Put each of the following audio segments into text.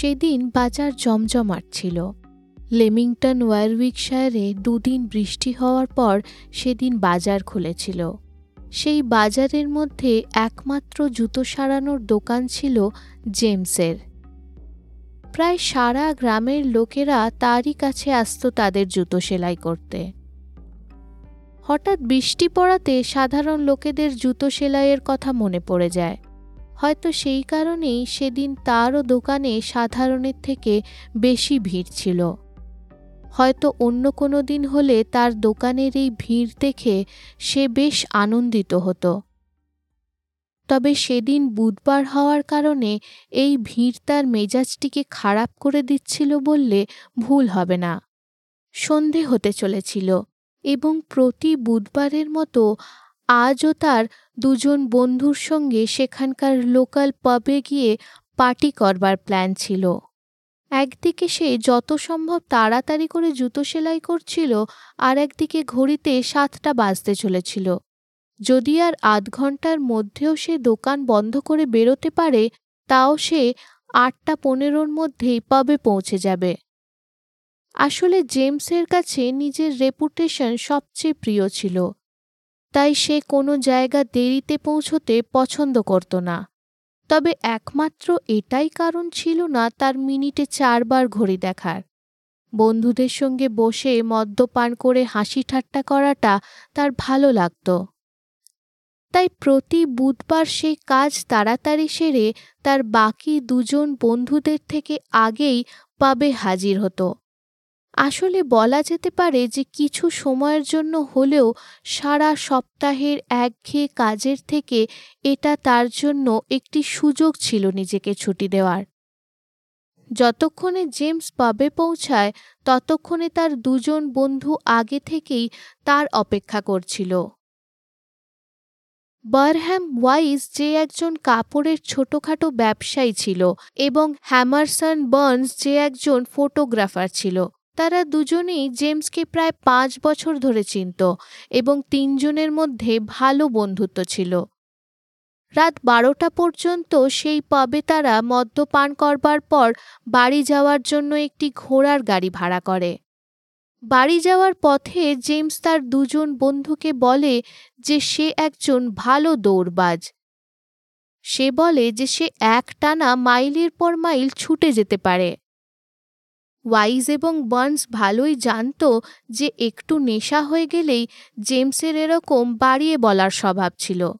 সেদিন বাজার জমজমাট ছিল। লেমিংটন ওয়ারউইকশায়ারে দুদিন বৃষ্টি হওয়ার পর সেদিন বাজার খুলেছিল। সেই বাজারের মধ্যে একমাত্র জুতো সারানোর দোকান ছিল জেমসের। প্রায় সারা গ্রামের লোকেরা তারই কাছে আসত তাদের জুতো সেলাই করতে। হঠাৎ বৃষ্টি পড়াতে সাধারণ লোকেদের জুতো সেলাইয়ের কথা মনে পড়ে যায়। হয়তো সেই কারণেই সেদিন তারও দোকানে সাধারণের থেকে বেশি ভিড় ছিল। হয়তো অন্য কোনো দিন হলে তার দোকানের এই ভিড় দেখে সে বেশ আনন্দিত হতো। তবে সেদিন বুধবার হওয়ার কারণে এই ভিড় তার মেজাজটিকে খারাপ করে দিচ্ছিল বললে ভুল হবে না। সন্ধে হতে চলেছিল এবং প্রতি বুধবারের মতো আজও তার দুজন বন্ধুর সঙ্গে সেখানকার লোকাল পাবে গিয়ে পার্টি করবার প্ল্যান ছিল। একদিকে সে যত সম্ভব তাড়াতাড়ি করে জুতো সেলাই করছিল আর একদিকে ঘড়িতে সাতটা বাজতে চলেছিল। যদি আর আধ ঘণ্টার মধ্যেও সে দোকান বন্ধ করে বেরোতে পারে, তাও সে আটটা পনেরোর মধ্যেই পাবে পৌঁছে যাবে। আসলে জেমসের কাছে নিজের রেপুটেশন সবচেয়ে প্রিয় ছিল। তাই সে কোনো জায়গা দেরিতে পৌঁছতে পছন্দ করত না। তবে একমাত্র এটাই কারণ ছিল না তার মিনিটে চারবার ঘড়ি দেখার। বন্ধুদের সঙ্গে বসে মদ্যপান করে হাসি ঠাট্টা করাটা তার ভালো লাগত। তাই প্রতি বুধবার সে কাজ তাড়াতাড়ি সেরে তার বাকি দুজন বন্ধুদের থেকে আগেই পাবে হাজির হতো। আসলে বলা যেতে পারে যে কিছু সময়ের জন্য হলেও সারা সপ্তাহের একঘেয়ে কাজের থেকে এটা তার জন্য একটি সুযোগ ছিল নিজেকে ছুটি দেওয়ার। যতক্ষণে জেমস পাবে পৌঁছায়, ততক্ষণে তার দুজন বন্ধু আগে থেকেই তার অপেক্ষা করছিল। বারহ্যাম ওয়াইজ যে একজন কাপড়ের ছোটখাটো ব্যবসায়ী ছিল এবং হ্যামারসন বার্নস যে একজন ফটোগ্রাফার ছিল। তারা দুজনেই জেমসকে প্রায় পাঁচ বছর ধরে চিনত এবং তিনজনের মধ্যে ভালো বন্ধুত্ব ছিল। রাত বারোটা পর্যন্ত সেই পাবে তারা মদ্যপান করবার পর বাড়ি যাওয়ার জন্য একটি ঘোড়ার গাড়ি ভাড়া করে। বাড়ি যাওয়ার পথে জেমস তার দুজন বন্ধুকে বলে যে সে একজন ভালো দৌড়বাজ। সে বলে যে সে এক টানা মাইলের পর মাইল ছুটে যেতে পারে। ওয়াইজ এবং বার্নস ভালোই জানত যে একটু নেশা হয়ে গেলেই জেমসের এরকম বাড়িয়ে বলার স্বভাব ছিল।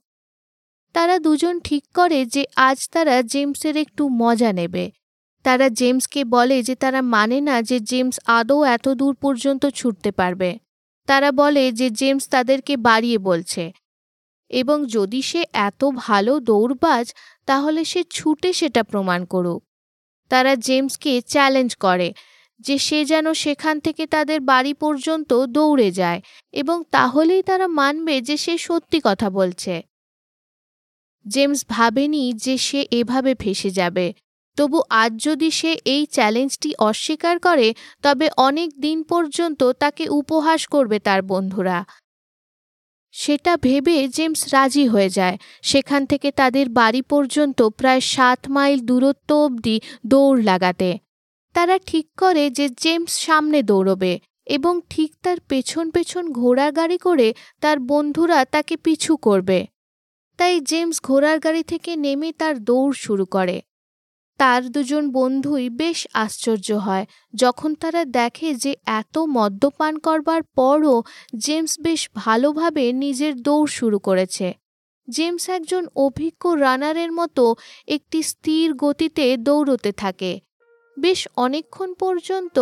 তারা দুজন ঠিক করে যে আজ তারা জেমসের একটু মজা নেবে। তারা জেমসকে বলে যে তারা মানে না যে জেমস আদৌ এত দূর পর্যন্ত ছুটতে পারবে। তারা বলে যে জেমস তাদেরকে বাড়িয়ে বলছে। এবং যদি সে এত ভালো দৌড়বাজ, তাহলে সে ছুটে সেটা প্রমাণ করুক। তারা জেমসকে চ্যালেঞ্জ করে যে সে যেন সেখান থেকে তাদের বাড়ি পর্যন্ত দৌড়ে যায় এবং তাহলেই তারা মানবে যে সে সত্যি কথা বলছে। জেমস ভাবেনি যে সে এভাবে ফেসে যাবে। তবু আজ যদি সে এই চ্যালেঞ্জটি অস্বীকার করে, তবে অনেক দিন পর্যন্ত তাকে উপহাস করবে তার বন্ধুরা। সেটা ভেবে জেমস রাজি হয়ে যায়। সেখান থেকে তাদের বাড়ি পর্যন্ত প্রায় সাত মাইল দূরত্ব অবধি দৌড় লাগাতে। তারা ঠিক করে যে জেমস সামনে দৌড়বে এবং ঠিক তার পেছন পেছন ঘোড়ার গাড়ি করে তার বন্ধুরা তাকে পিছু করবে। তাই জেমস ঘোড়ার গাড়ি থেকে নেমে তার দৌড় শুরু করে। তার দুজন বন্ধুই বেশ আশ্চর্য হয় যখন তারা দেখে যে এত মদ্যপান করবার পরও জেমস বেশ ভালোভাবে নিজের দৌড় শুরু করেছে। জেমস একজন অভিজ্ঞ রানারের মতো একটি স্থির গতিতে দৌড়তে থাকে। বেশ অনেকক্ষণ পর্যন্ত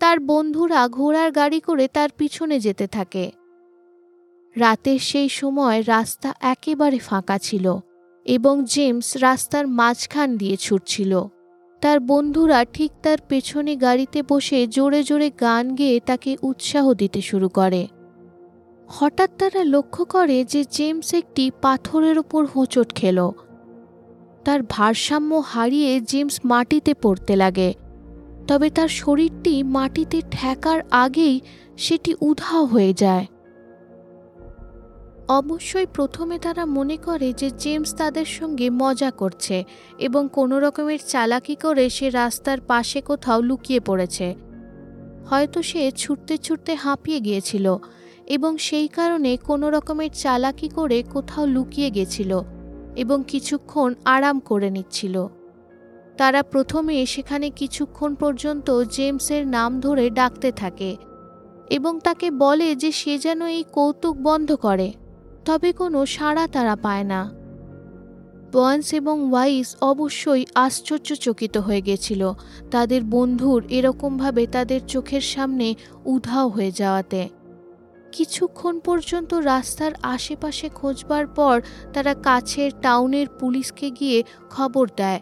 তার বন্ধুরা ঘোড়ার গাড়ি করে তার পিছনে যেতে থাকে। রাতের সেই সময় রাস্তা একেবারে ফাঁকা ছিল এবং জেমস রাস্তার মাঝখান দিয়ে ছুটছিল। তার বন্ধুরা ঠিক তার পেছনে গাড়িতে বসে জোরে জোরে গান গেয়ে তাকে উৎসাহ দিতে শুরু করে। হঠাৎ তারা লক্ষ্য করে যে জেমস একটি পাথরের ওপর হোঁচট খেল তার ভারসাম্য হারিয়ে জেমস মাটিতে পড়তে লাগে। তবে তার শরীরটি মাটিতে ঠেকার আগেই সেটি উধাও হয়ে যায়। অবশ্যই প্রথমে তারা মনে করে যে জেমস তাদের সঙ্গে মজা করছে এবং কোনো রকমের চালাকি করে সে রাস্তার পাশে কোথাও লুকিয়ে পড়েছে। হয়তো সে ছুটতে ছুটতে হাঁপিয়ে গিয়েছিল এবং সেই কারণে কোনো রকমের চালাকি করে কোথাও লুকিয়ে গেছিল এবং কিছুক্ষণ আরাম করে নিচ্ছিল। তারা প্রথমে সেখানে কিছুক্ষণ পর্যন্ত জেমসের নাম ধরে ডাকতে থাকে এবং তাকে বলে যে সে যেন এই কৌতুক বন্ধ করে, তবে কোনো সাড়া তারা পায় না। বয়েন্স এবং ওয়াইস অবশ্যই আশ্চর্যচকিত হয়ে গেছিল। তাদের বন্ধুর এরকমভাবে তাদের চোখের সামনে উধাও হয়ে যাওয়াতে। কিছুক্ষণ পর্যন্ত রাস্তার আশেপাশে খোঁজবার পর তারা কাছের টাউনের পুলিশকে গিয়ে খবর দেয়।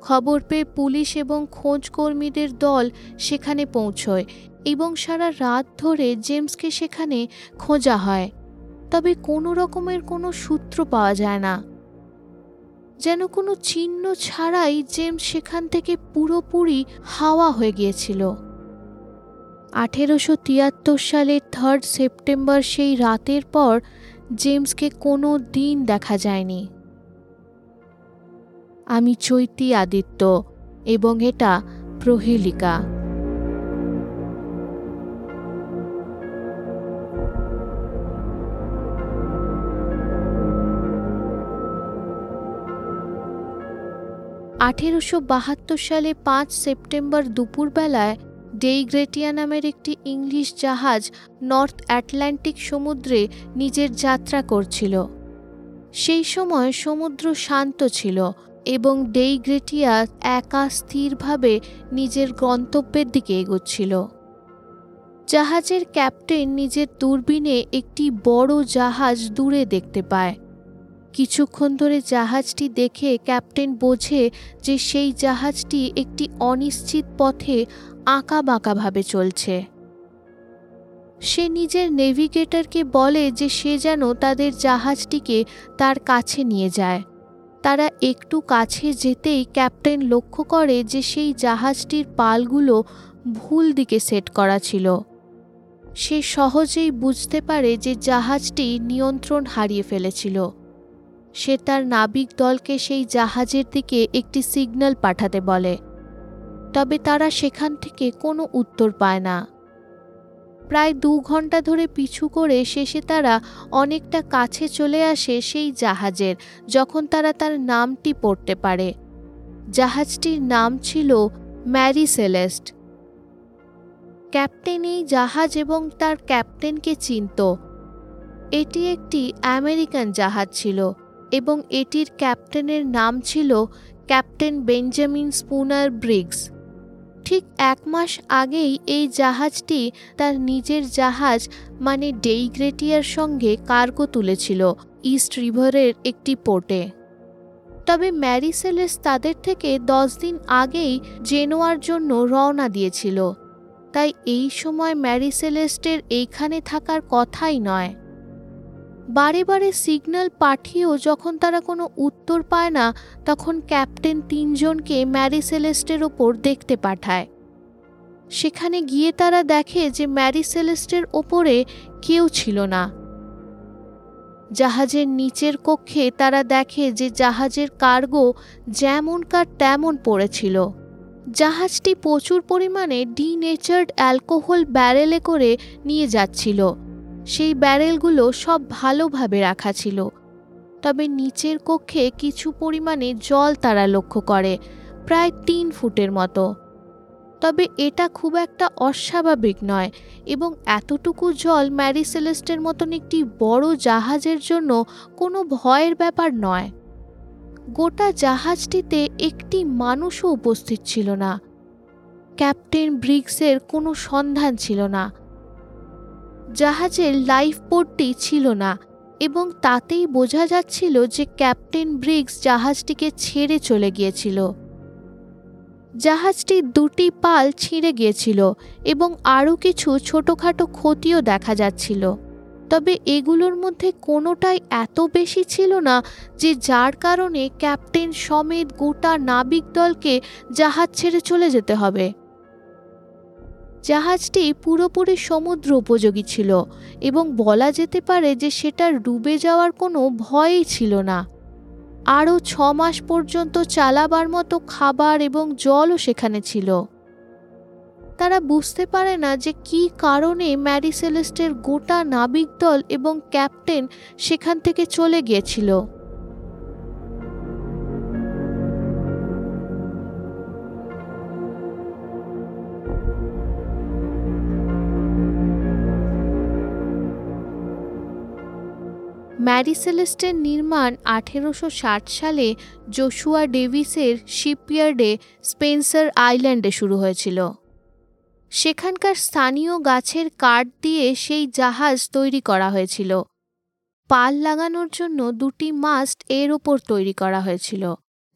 খবর পেয়ে পুলিশ এবং খোঁজকর্মীদের দল সেখানে পৌঁছয় এবং সারা রাত ধরে জেমসকে সেখানে খোঁজা হয়। তবে কোনো রকমের কোনো সূত্র পাওয়া যায় না। যেন কোনো চিহ্ন ছাড়াই জেমস সেখান থেকে পুরোপুরি হাওয়া হয়ে গিয়েছিল। আঠেরোশো তিয়াত্তর সালের থার্ড সেপ্টেম্বর সেই রাতের পর জেমসকে কোনো দিন দেখা যায়নি। আমি চৈতি আদিত্য এবং এটা প্রহেলিকা। আঠেরোশো বাহাত্তর সালে পাঁচ সেপ্টেম্বর দুপুরবেলায় ডেইগ্রেটিয়া নামের একটি ইংলিশ জাহাজ নর্থ অ্যাটলান্টিক সমুদ্রে নিজের যাত্রা করছিল। সেই সময় সমুদ্র শান্ত ছিল এবং ডেইগ্রেটিয়া একা স্থিরভাবে নিজের গন্তব্যের দিকে এগোচ্ছিল। জাহাজের ক্যাপ্টেন নিজের দূরবীনে একটি বড় জাহাজ দূরে দেখতে পায়। কিছুক্ষণ ধরে জাহাজটি দেখে ক্যাপ্টেন বোঝে যে সেই জাহাজটি একটি অনিশ্চিত পথে আঁকা বাঁকাভাবে চলছে। সে নিজের নেভিগেটরকে বলে যে সে যেন তাদের জাহাজটিকে তার কাছে নিয়ে যায়। তারা একটু কাছে যেতেই ক্যাপ্টেন লক্ষ্য করে যে সেই জাহাজটির পালগুলো ভুল দিকে সেট করা ছিল। সে সহজেই বুঝতে পারে যে জাহাজটি নিয়ন্ত্রণ হারিয়ে ফেলেছিল। সে তার নাবিক দলকে সেই জাহাজের দিকে একটি সিগন্যাল পাঠাতে বলে। তবে তারা সেখান থেকে কোনো উত্তর পায় না। প্রায় দু ঘণ্টা ধরে পিছু করে শেষে তারা অনেকটা কাছে চলে আসে সেই জাহাজের, যখন তারা তার নামটি পড়তে পারে। জাহাজটির নাম ছিল ম্যারি সেলেস্ট ক্যাপ্টেন এই জাহাজ এবং তার ক্যাপ্টেনকে চিনত। এটি একটি আমেরিকান জাহাজ ছিল এবং এটির ক্যাপ্টেনের নাম ছিল ক্যাপ্টেন বেঞ্জামিন স্পুনার ব্রিগস। ঠিক এক মাস আগেই এই জাহাজটি তার নিজের জাহাজ মানে ডেইগ্রেটিয়ার সঙ্গে কার্গো তুলেছিল, ইস্ট রিভারের একটি পোর্টে। তবে ম্যারিসেলেস তাদের থেকে দশ দিন আগেই জেনোয়ার জন্য রওনা দিয়েছিল। তাই এই সময় ম্যারিসেলেস্টের এইখানে থাকার কথাই নয়। বারে বারে সিগন্যাল পাঠিয়েও যখন তারা কোনো উত্তর পায় না, তখন ক্যাপ্টেন তিনজনকে ম্যারি সেলেস্টের ওপর দেখতে পাঠায়। সেখানে গিয়ে তারা দেখে যে ম্যারি সেলেস্টের ওপরে কেউ ছিল না। জাহাজের নিচের কক্ষে তারা দেখে যে জাহাজের কার্গো যেমনকার তেমন পড়েছিল। জাহাজটি প্রচুর পরিমাণে ডিনেচার্ড অ্যালকোহল ব্যারেলে করে নিয়ে যাচ্ছিল। সেই ব্যারেলগুলো সব ভালোভাবে রাখা ছিল। তবে নিচের কক্ষে কিছু পরিমাণে জল তারা লক্ষ্য করে, প্রায় তিন ফুটের মতো। তবে এটা খুব একটা অস্বাভাবিক নয় এবং এতটুকু জল ম্যারিসেলেস্টের মতন একটি বড় জাহাজের জন্য কোনো ভয়ের ব্যাপার নয়। গোটা জাহাজটিতে একটি মানুষও উপস্থিত ছিল না। ক্যাপ্টেন ব্রিক্সের কোনো সন্ধান ছিল না। জাহাজের লাইফ বোটটি ছিল না এবং তাতেই বোঝা যাচ্ছিল যে ক্যাপ্টেন ব্রিগস জাহাজটিকে ছেড়ে চলে গিয়েছিল। জাহাজটির দুটি পাল ছিঁড়ে গিয়েছিল এবং আরও কিছু ছোটোখাটো ক্ষতিও দেখা যাচ্ছিল। তবে এগুলোর মধ্যে কোনোটাই এত বেশি ছিল না যে যার কারণে ক্যাপ্টেন সমেত গোটা নাবিক দলকে জাহাজ ছেড়ে চলে যেতে হবে। জাহাজটি পুরোপুরি সমুদ্র উপযোগী ছিল এবং বলা যেতে পারে যে সেটার ডুবে যাওয়ার কোনো ভয়ই ছিল না। আরও ছ মাস পর্যন্ত চালাবার মতো খাবার এবং জলও সেখানে ছিল। তারা বুঝতে পারে না যে কি কারণে ম্যারি সেলেস্টের গোটা নাবিক দল এবং ক্যাপ্টেন সেখান থেকে চলে গিয়েছিল। ম্যারি সেলেস্টের নির্মাণ আঠেরোশো ষাট সালে জোশুয়া ডেভিসের শিপইয়ার্ডে স্পেন্সার আইল্যান্ডে শুরু হয়েছিল। সেখানকার স্থানীয় গাছের কাঠ দিয়ে সেই জাহাজ তৈরি করা হয়েছিল। পাল লাগানোর জন্য দুটি মাস্ট এর ওপর তৈরি করা হয়েছিল।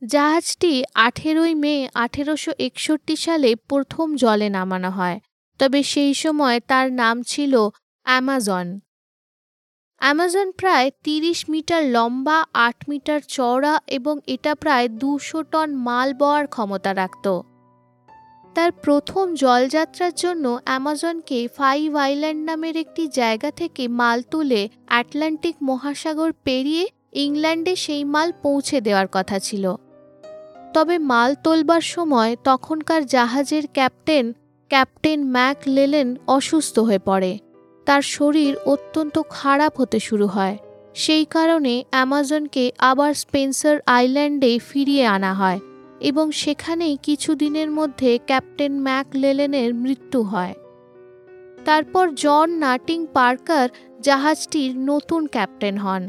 জাহাজটি আঠেরোই মে আঠেরোশো একষট্টি সালে প্রথম জলে নামানো হয়, তবে সেই সময় তার নাম ছিল অ্যামাজন। অ্যামাজন প্রায় তিরিশ মিটার লম্বা, আট মিটার চওড়া এবং এটা প্রায় দুশো টন মাল বওয়ার ক্ষমতা রাখত। তার প্রথম জলযাত্রার জন্য অ্যামাজনকে ফাইভ আইল্যান্ড নামের একটি জায়গা থেকে মাল তুলে আটলান্টিক মহাসাগর পেরিয়ে ইংল্যান্ডে সেই মাল পৌঁছে দেওয়ার কথা ছিল। তবে মাল তোলবার সময় তখনকার জাহাজের ক্যাপ্টেন ক্যাপ্টেন ম্যাক লেলেন অসুস্থ হয়ে পড়ে। তার শরীর অত্যন্ত খারাপ হতে শুরু হয়। সেই কারণে অ্যামাজনকে আবার স্পেন্সার আইল্যান্ডে ফিরিয়ে আনা হয় এবং সেখানেই কিছুদিনের মধ্যে ক্যাপ্টেন ম্যাক লেলেনের মৃত্যু হয়। তারপর জন নাটিং পার্কার জাহাজটির নতুন ক্যাপ্টেন হন।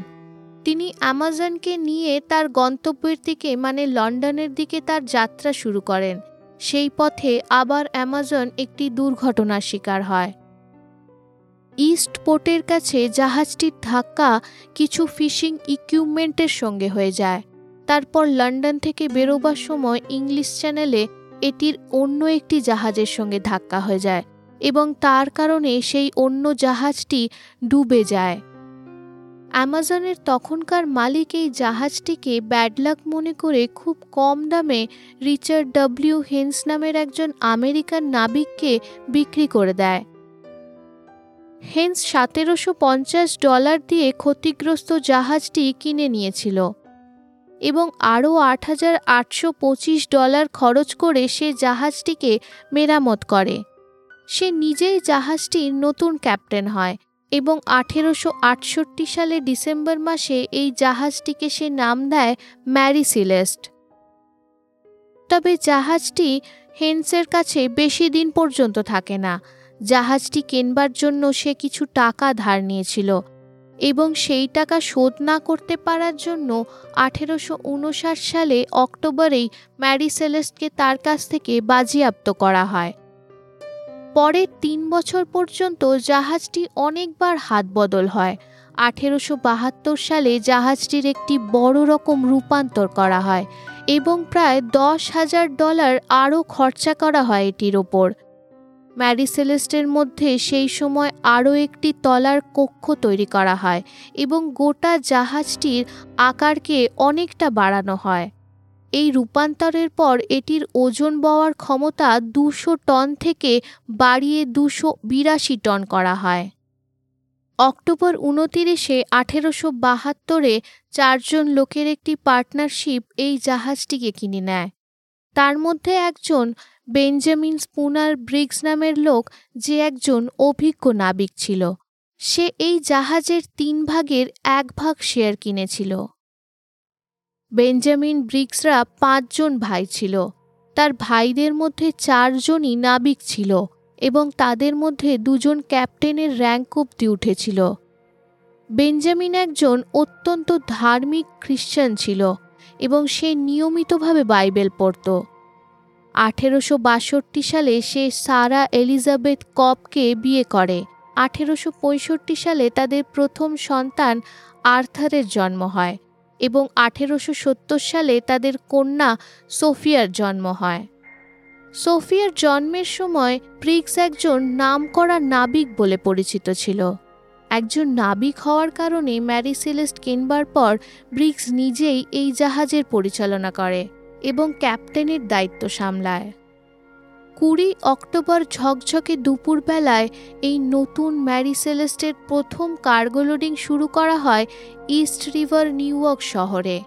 তিনি অ্যামাজনকে নিয়ে তার গন্তব্যের দিকে মানে লন্ডনের দিকে তার যাত্রা শুরু করেন। সেই পথে আবার অ্যামাজন একটি দুর্ঘটনার শিকার হয়। ইস্ট পোর্টের কাছে জাহাজটির ধাক্কা কিছু ফিশিং ইকুইপমেন্টের সঙ্গে হয়ে যায়। তারপর লন্ডন থেকে বেরোবার সময় ইংলিশ চ্যানেলে এটির অন্য একটি জাহাজের সঙ্গে ধাক্কা হয়ে যায় এবং তার কারণে সেই অন্য জাহাজটি ডুবে যায়। অ্যামাজনের তখনকার মালিক এই জাহাজটিকে ব্যাডলাক মনে করে খুব কম দামে রিচার্ড ডব্লিউ হেন্স নামের একজন আমেরিকান নাবিককে বিক্রি করে দেয়। হেন্স সতেরোশো পঞ্চাশ ডলার দিয়ে ক্ষতিগ্রস্ত জাহাজটি কিনে নিয়েছিল এবং আরও আট হাজার আটশো পঁচিশ ডলার খরচ করে সে জাহাজটিকে মেরামত করে। সে নিজেই জাহাজটির নতুন ক্যাপ্টেন হয় এবং আঠেরোশো আটষট্টি সালে ডিসেম্বর মাসে এই জাহাজটিকে সে নাম দেয় ম্যারি সিলেস্ট তবে জাহাজটি হেন্সের কাছে বেশি দিন পর্যন্ত থাকে না। জাহাজটি কেনবার জন্য সে কিছু টাকা ধার নিয়েছিল এবং সেই টাকা শোধ না করতে পারার জন্য আঠেরোশো উনষাট সালে অক্টোবরেই ম্যারি সেলেস্টকে তার কাছ থেকে বাজিয়াপ্ত করা হয়। পরের তিন বছর পর্যন্ত জাহাজটি অনেকবার হাত বদল হয়। আঠেরোশো বাহাত্তর সালে জাহাজটির একটি বড় রকম রূপান্তর করা হয় এবং প্রায় দশ হাজার ডলার আরও খরচা করা হয় এটির ওপর। ম্যারিসেলেস্টের মধ্যে সেই সময় আরও একটি তলার কক্ষ তৈরি করা হয় এবং গোটা জাহাজটির আকারকে অনেকটা বাড়ানো হয়। এই রূপান্তরের পর এটির ওজন বওয়ার ক্ষমতা দুশো টন থেকে বাড়িয়ে দুশো বিরাশি টন করা হয়। অক্টোবর উনতিরিশে আঠেরোশো বাহাত্তরে চারজন লোকের একটি পার্টনারশিপ এই জাহাজটিকে কিনে নেয়। তার মধ্যে একজন বেঞ্জামিন স্পুনার ব্রিগস নামের লোক যে একজন অভিজ্ঞ নাবিক ছিল। সে এই জাহাজের তিন ভাগের এক ভাগ শেয়ার কিনেছিল। বেঞ্জামিন ব্রিক্সরা পাঁচজন ভাই ছিল। তার ভাইদের মধ্যে চারজনই নাবিক ছিল এবং তাদের মধ্যে দুজন ক্যাপ্টেনের র্যাঙ্ক অব্দি উঠেছিল। বেঞ্জামিন একজন অত্যন্ত ধার্মিক খ্রিশ্চান ছিল এবং সে নিয়মিতভাবে বাইবেল পড়ত। আঠেরোশো বাষট্টি সালে সে সারা এলিজাবেথ কপকে বিয়ে করে। আঠেরোশো পঁয়ষট্টি সালে তাদের প্রথম সন্তান আর্থারের জন্ম হয় এবং আঠেরোশো সত্তর সালে তাদের কন্যা সোফিয়ার জন্ম হয়। সোফিয়ার জন্মের সময় প্রিক্স একজন নামকরা নাবিক বলে পরিচিত ছিল। একজন নাবিক হওয়ার কারণে ম্যারি সেলেস্ট কিনবার পর ব্রিক্স নিজেই এই জাহাজের পরিচালনা করে। এবং ক্যাপ্টেনের দায়িত্ব সামলায়। কুড়ি অক্টোবর ঝকঝকে দুপুরবেলায় এই নতুন ম্যারি সেলেস্টের প্রথম কার্গো লোডিং শুরু করা হয় ইস্ট রিভার, নিউ ইয়র্ক শহরে।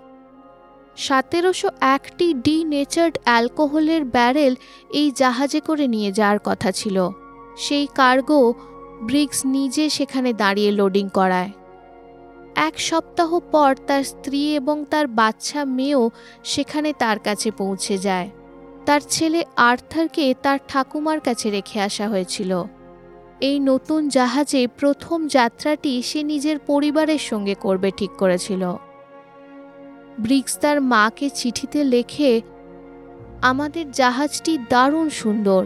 সতেরোশো একটি ডি নেচার্ড অ্যালকোহলের ব্যারেল এই জাহাজে করে নিয়ে যাওয়ার কথা ছিল। সেই কার্গো ব্রিক্স নিজে সেখানে দাঁড়িয়ে লোডিং করায়। এক সপ্তাহ পর তার স্ত্রী এবং তার বাচ্চা মেয়েও সেখানে তার কাছে পৌঁছে যায়। তার ছেলে আর্থারকে তার ঠাকুমার কাছে রেখে আসা হয়েছিল। এই নতুন জাহাজে প্রথম যাত্রাটি সে নিজের পরিবারের সঙ্গে করবে ঠিক করেছিল। ব্রিক্স তার মাকে চিঠিতে লেখে, আমাদের জাহাজটি দারুণ সুন্দর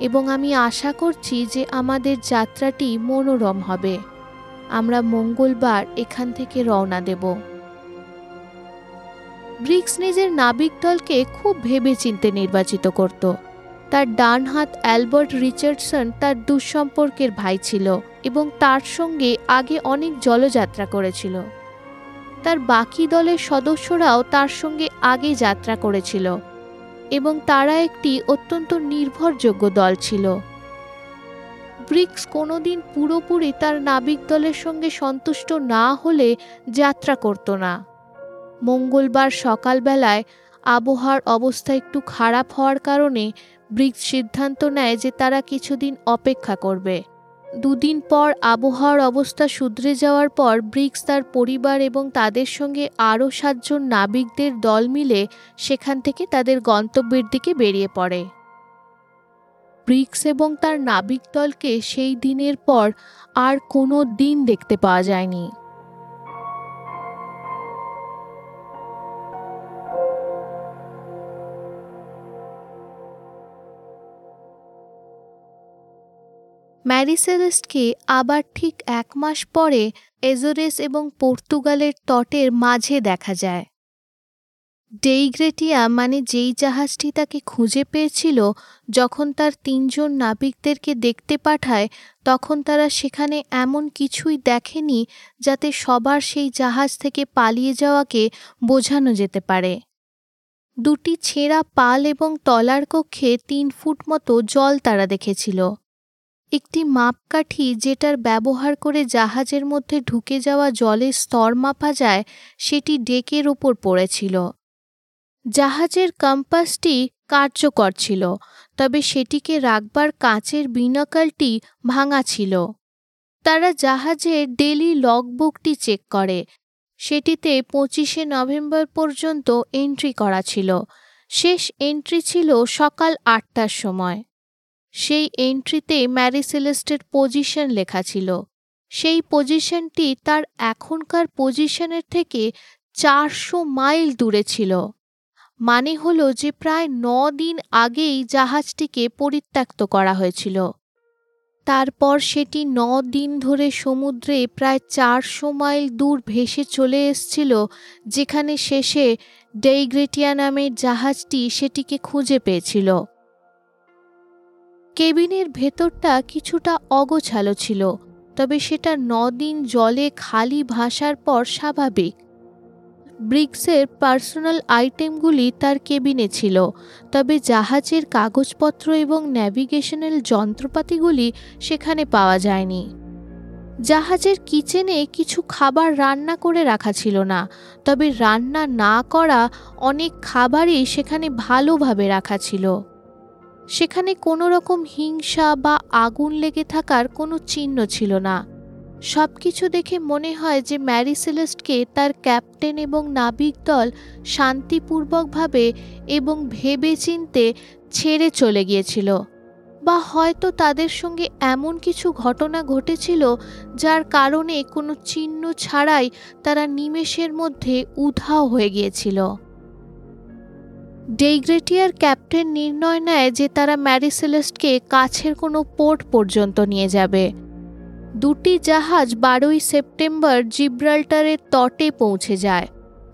এবং আমি আশা করছি যে আমাদের যাত্রাটি মনোরম হবে। আমরা মঙ্গলবার এখান থেকে রওনা দেব। ব্রিক্স নিজের নাবিক দলকে খুব ভেবে চিনতে নির্বাচিত করত। তার ডান হাত অ্যালবার্ট রিচার্ডসন তার দুঃসম্পর্কের ভাই ছিল এবং তার সঙ্গে আগে অনেক জলযাত্রা করেছিল। তার বাকি দলের সদস্যরাও তার সঙ্গে আগে যাত্রা করেছিল এবং তারা একটি অত্যন্ত নির্ভরযোগ্য দল ছিল। ব্রিক্স কোনোদিন পুরোপুরি তার নাবিক দলের সঙ্গে সন্তুষ্ট না হলে যাত্রা করত না। মঙ্গলবার সকালবেলায় আবহাওয়ার অবস্থা একটু খারাপ হওয়ার কারণে ব্রিক্স সিদ্ধান্ত নেয় যে তারা কিছুদিন অপেক্ষা করবে। দুদিন পর আবহাওয়ার অবস্থা শুধরে যাওয়ার পর ব্রিক্স তার পরিবার এবং তাদের সঙ্গে আরও সাতজন নাবিকদের দল মিলে সেখান থেকে তাদের গন্তব্যের দিকে বেরিয়ে পড়ে। ব্রিক্স এবং তার নাবিক দলকে সেই দিনের পর আর কোনো দিন দেখতে পাওয়া যায়নি। ম্যারিসেলেস্টকে আবার ঠিক এক মাস পরে এজোরেস এবং পর্তুগালের তটের মাঝে দেখা যায়। ডেইগ্রেটিয়া মানে যেই জাহাজটি তাকে খুঁজে পেয়েছিল, যখন তার তিনজন নাবিকদেরকে দেখতে পাঠায়, তখন তারা সেখানে এমন কিছুই দেখেনি যাতে সবার সেই জাহাজ থেকে পালিয়ে যাওয়াকে বোঝানো যেতে পারে। দুটি ছেঁড়া পাল এবং তলার কক্ষে তিন ফুট মতো জল তারা দেখেছিল। একটি মাপকাঠি যেটার ব্যবহার করে জাহাজের মধ্যে ঢুকে যাওয়া জলের স্তর মাপা যায়, সেটি ডেকের ওপর পড়েছিল। জাহাজের কম্পাসটি কার্যকর ছিল, তবে সেটিকে রাখবার কাঁচের বিনাকালটি ভাঙা ছিল। তারা জাহাজের ডেলি লগবুকটি চেক করে। সেটিতে পঁচিশে নভেম্বর পর্যন্ত এন্ট্রি করা ছিল। শেষ এন্ট্রি ছিল সকাল আটটার সময়। সেই এন্ট্রিতে ম্যারিসেলেস্টের পজিশন লেখা ছিল। সেই পজিশনটি তার এখনকার পজিশনের থেকে চারশো মাইল দূরে ছিল। মানে হল যে প্রায় ন দিন আগেই জাহাজটিকে পরিত্যক্ত করা হয়েছিল। তারপর সেটি ন দিন ধরে সমুদ্রে প্রায় চারশো মাইল দূর ভেসে চলে এসছিল, যেখানে শেষে ডেইগ্রেটিয়া নামের জাহাজটি সেটিকে খুঁজে পেয়েছিল। কেবিনের ভেতরটা কিছুটা অগোছালো ছিল, তবে সেটা দিন জলে খালি ভাসার পর স্বাভাবিক। ব্রিক্সের পার্সোনাল আইটেমগুলি তার কেবিনে ছিল, তবে জাহাজের কাগজপত্র এবং ন্যাভিগেশনাল যন্ত্রপাতিগুলি সেখানে পাওয়া যায়নি। জাহাজের কিচেনে কিছু খাবার রান্না করে রাখা ছিল না, তবে রান্না না করা অনেক খাবারই সেখানে ভালোভাবে রাখা ছিল। সেখানে কোনো রকম হিংসা বা আগুন লেগে থাকার কোনো চিহ্ন ছিল না। সব কিছু দেখে মনে হয় যে ম্যারি সেলেস্টকে তার ক্যাপ্টেন এবং নাবিক দল শান্তিপূর্বকভাবে এবং ভেবে চিনতে ছেড়ে চলে গিয়েছিল। বা হয়তো তাদের সঙ্গে এমন কিছু ঘটনা ঘটেছিল যার কারণে কোনো চিহ্ন ছাড়াই তারা নিমেষের মধ্যে উধাও হয়ে গিয়েছিল। ডেইগ্রেটিয়ার ক্যাপ্টেন নির্ণয় নেয় যে তারা ম্যারিসেলেস্টকে কাছের কোনো পোর্ট পর্যন্ত নিয়ে যাবে। দুটি জাহাজ বারোই সেপ্টেম্বর জিব্রাল্টারের তটে পৌঁছে যায়।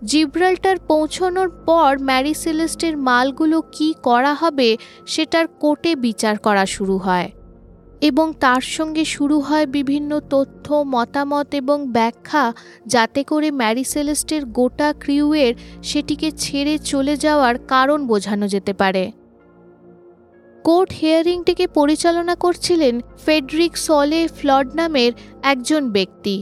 জিব্রাল্টার পৌঁছানোর পর ম্যারিসেলেস্টের মালগুলো কি করা হবে সেটার কোর্টে বিচার করা শুরু হয় এবং তার সঙ্গে শুরু হয় বিভিন্ন তথ্য, মতামত এবং ব্যাখ্যা যাতে করে ম্যারিসেলেস্টের গোটা ক্রিউয়ের সেটিকে ছেড়ে চলে যাওয়ার কারণ বোঝানো যেতে পারে। কোর্ট হিয়ারিংটিকে পরিচালনা করছিলেন ফেডরিক সলে ফ্লড নামের একজন ব্যক্তি।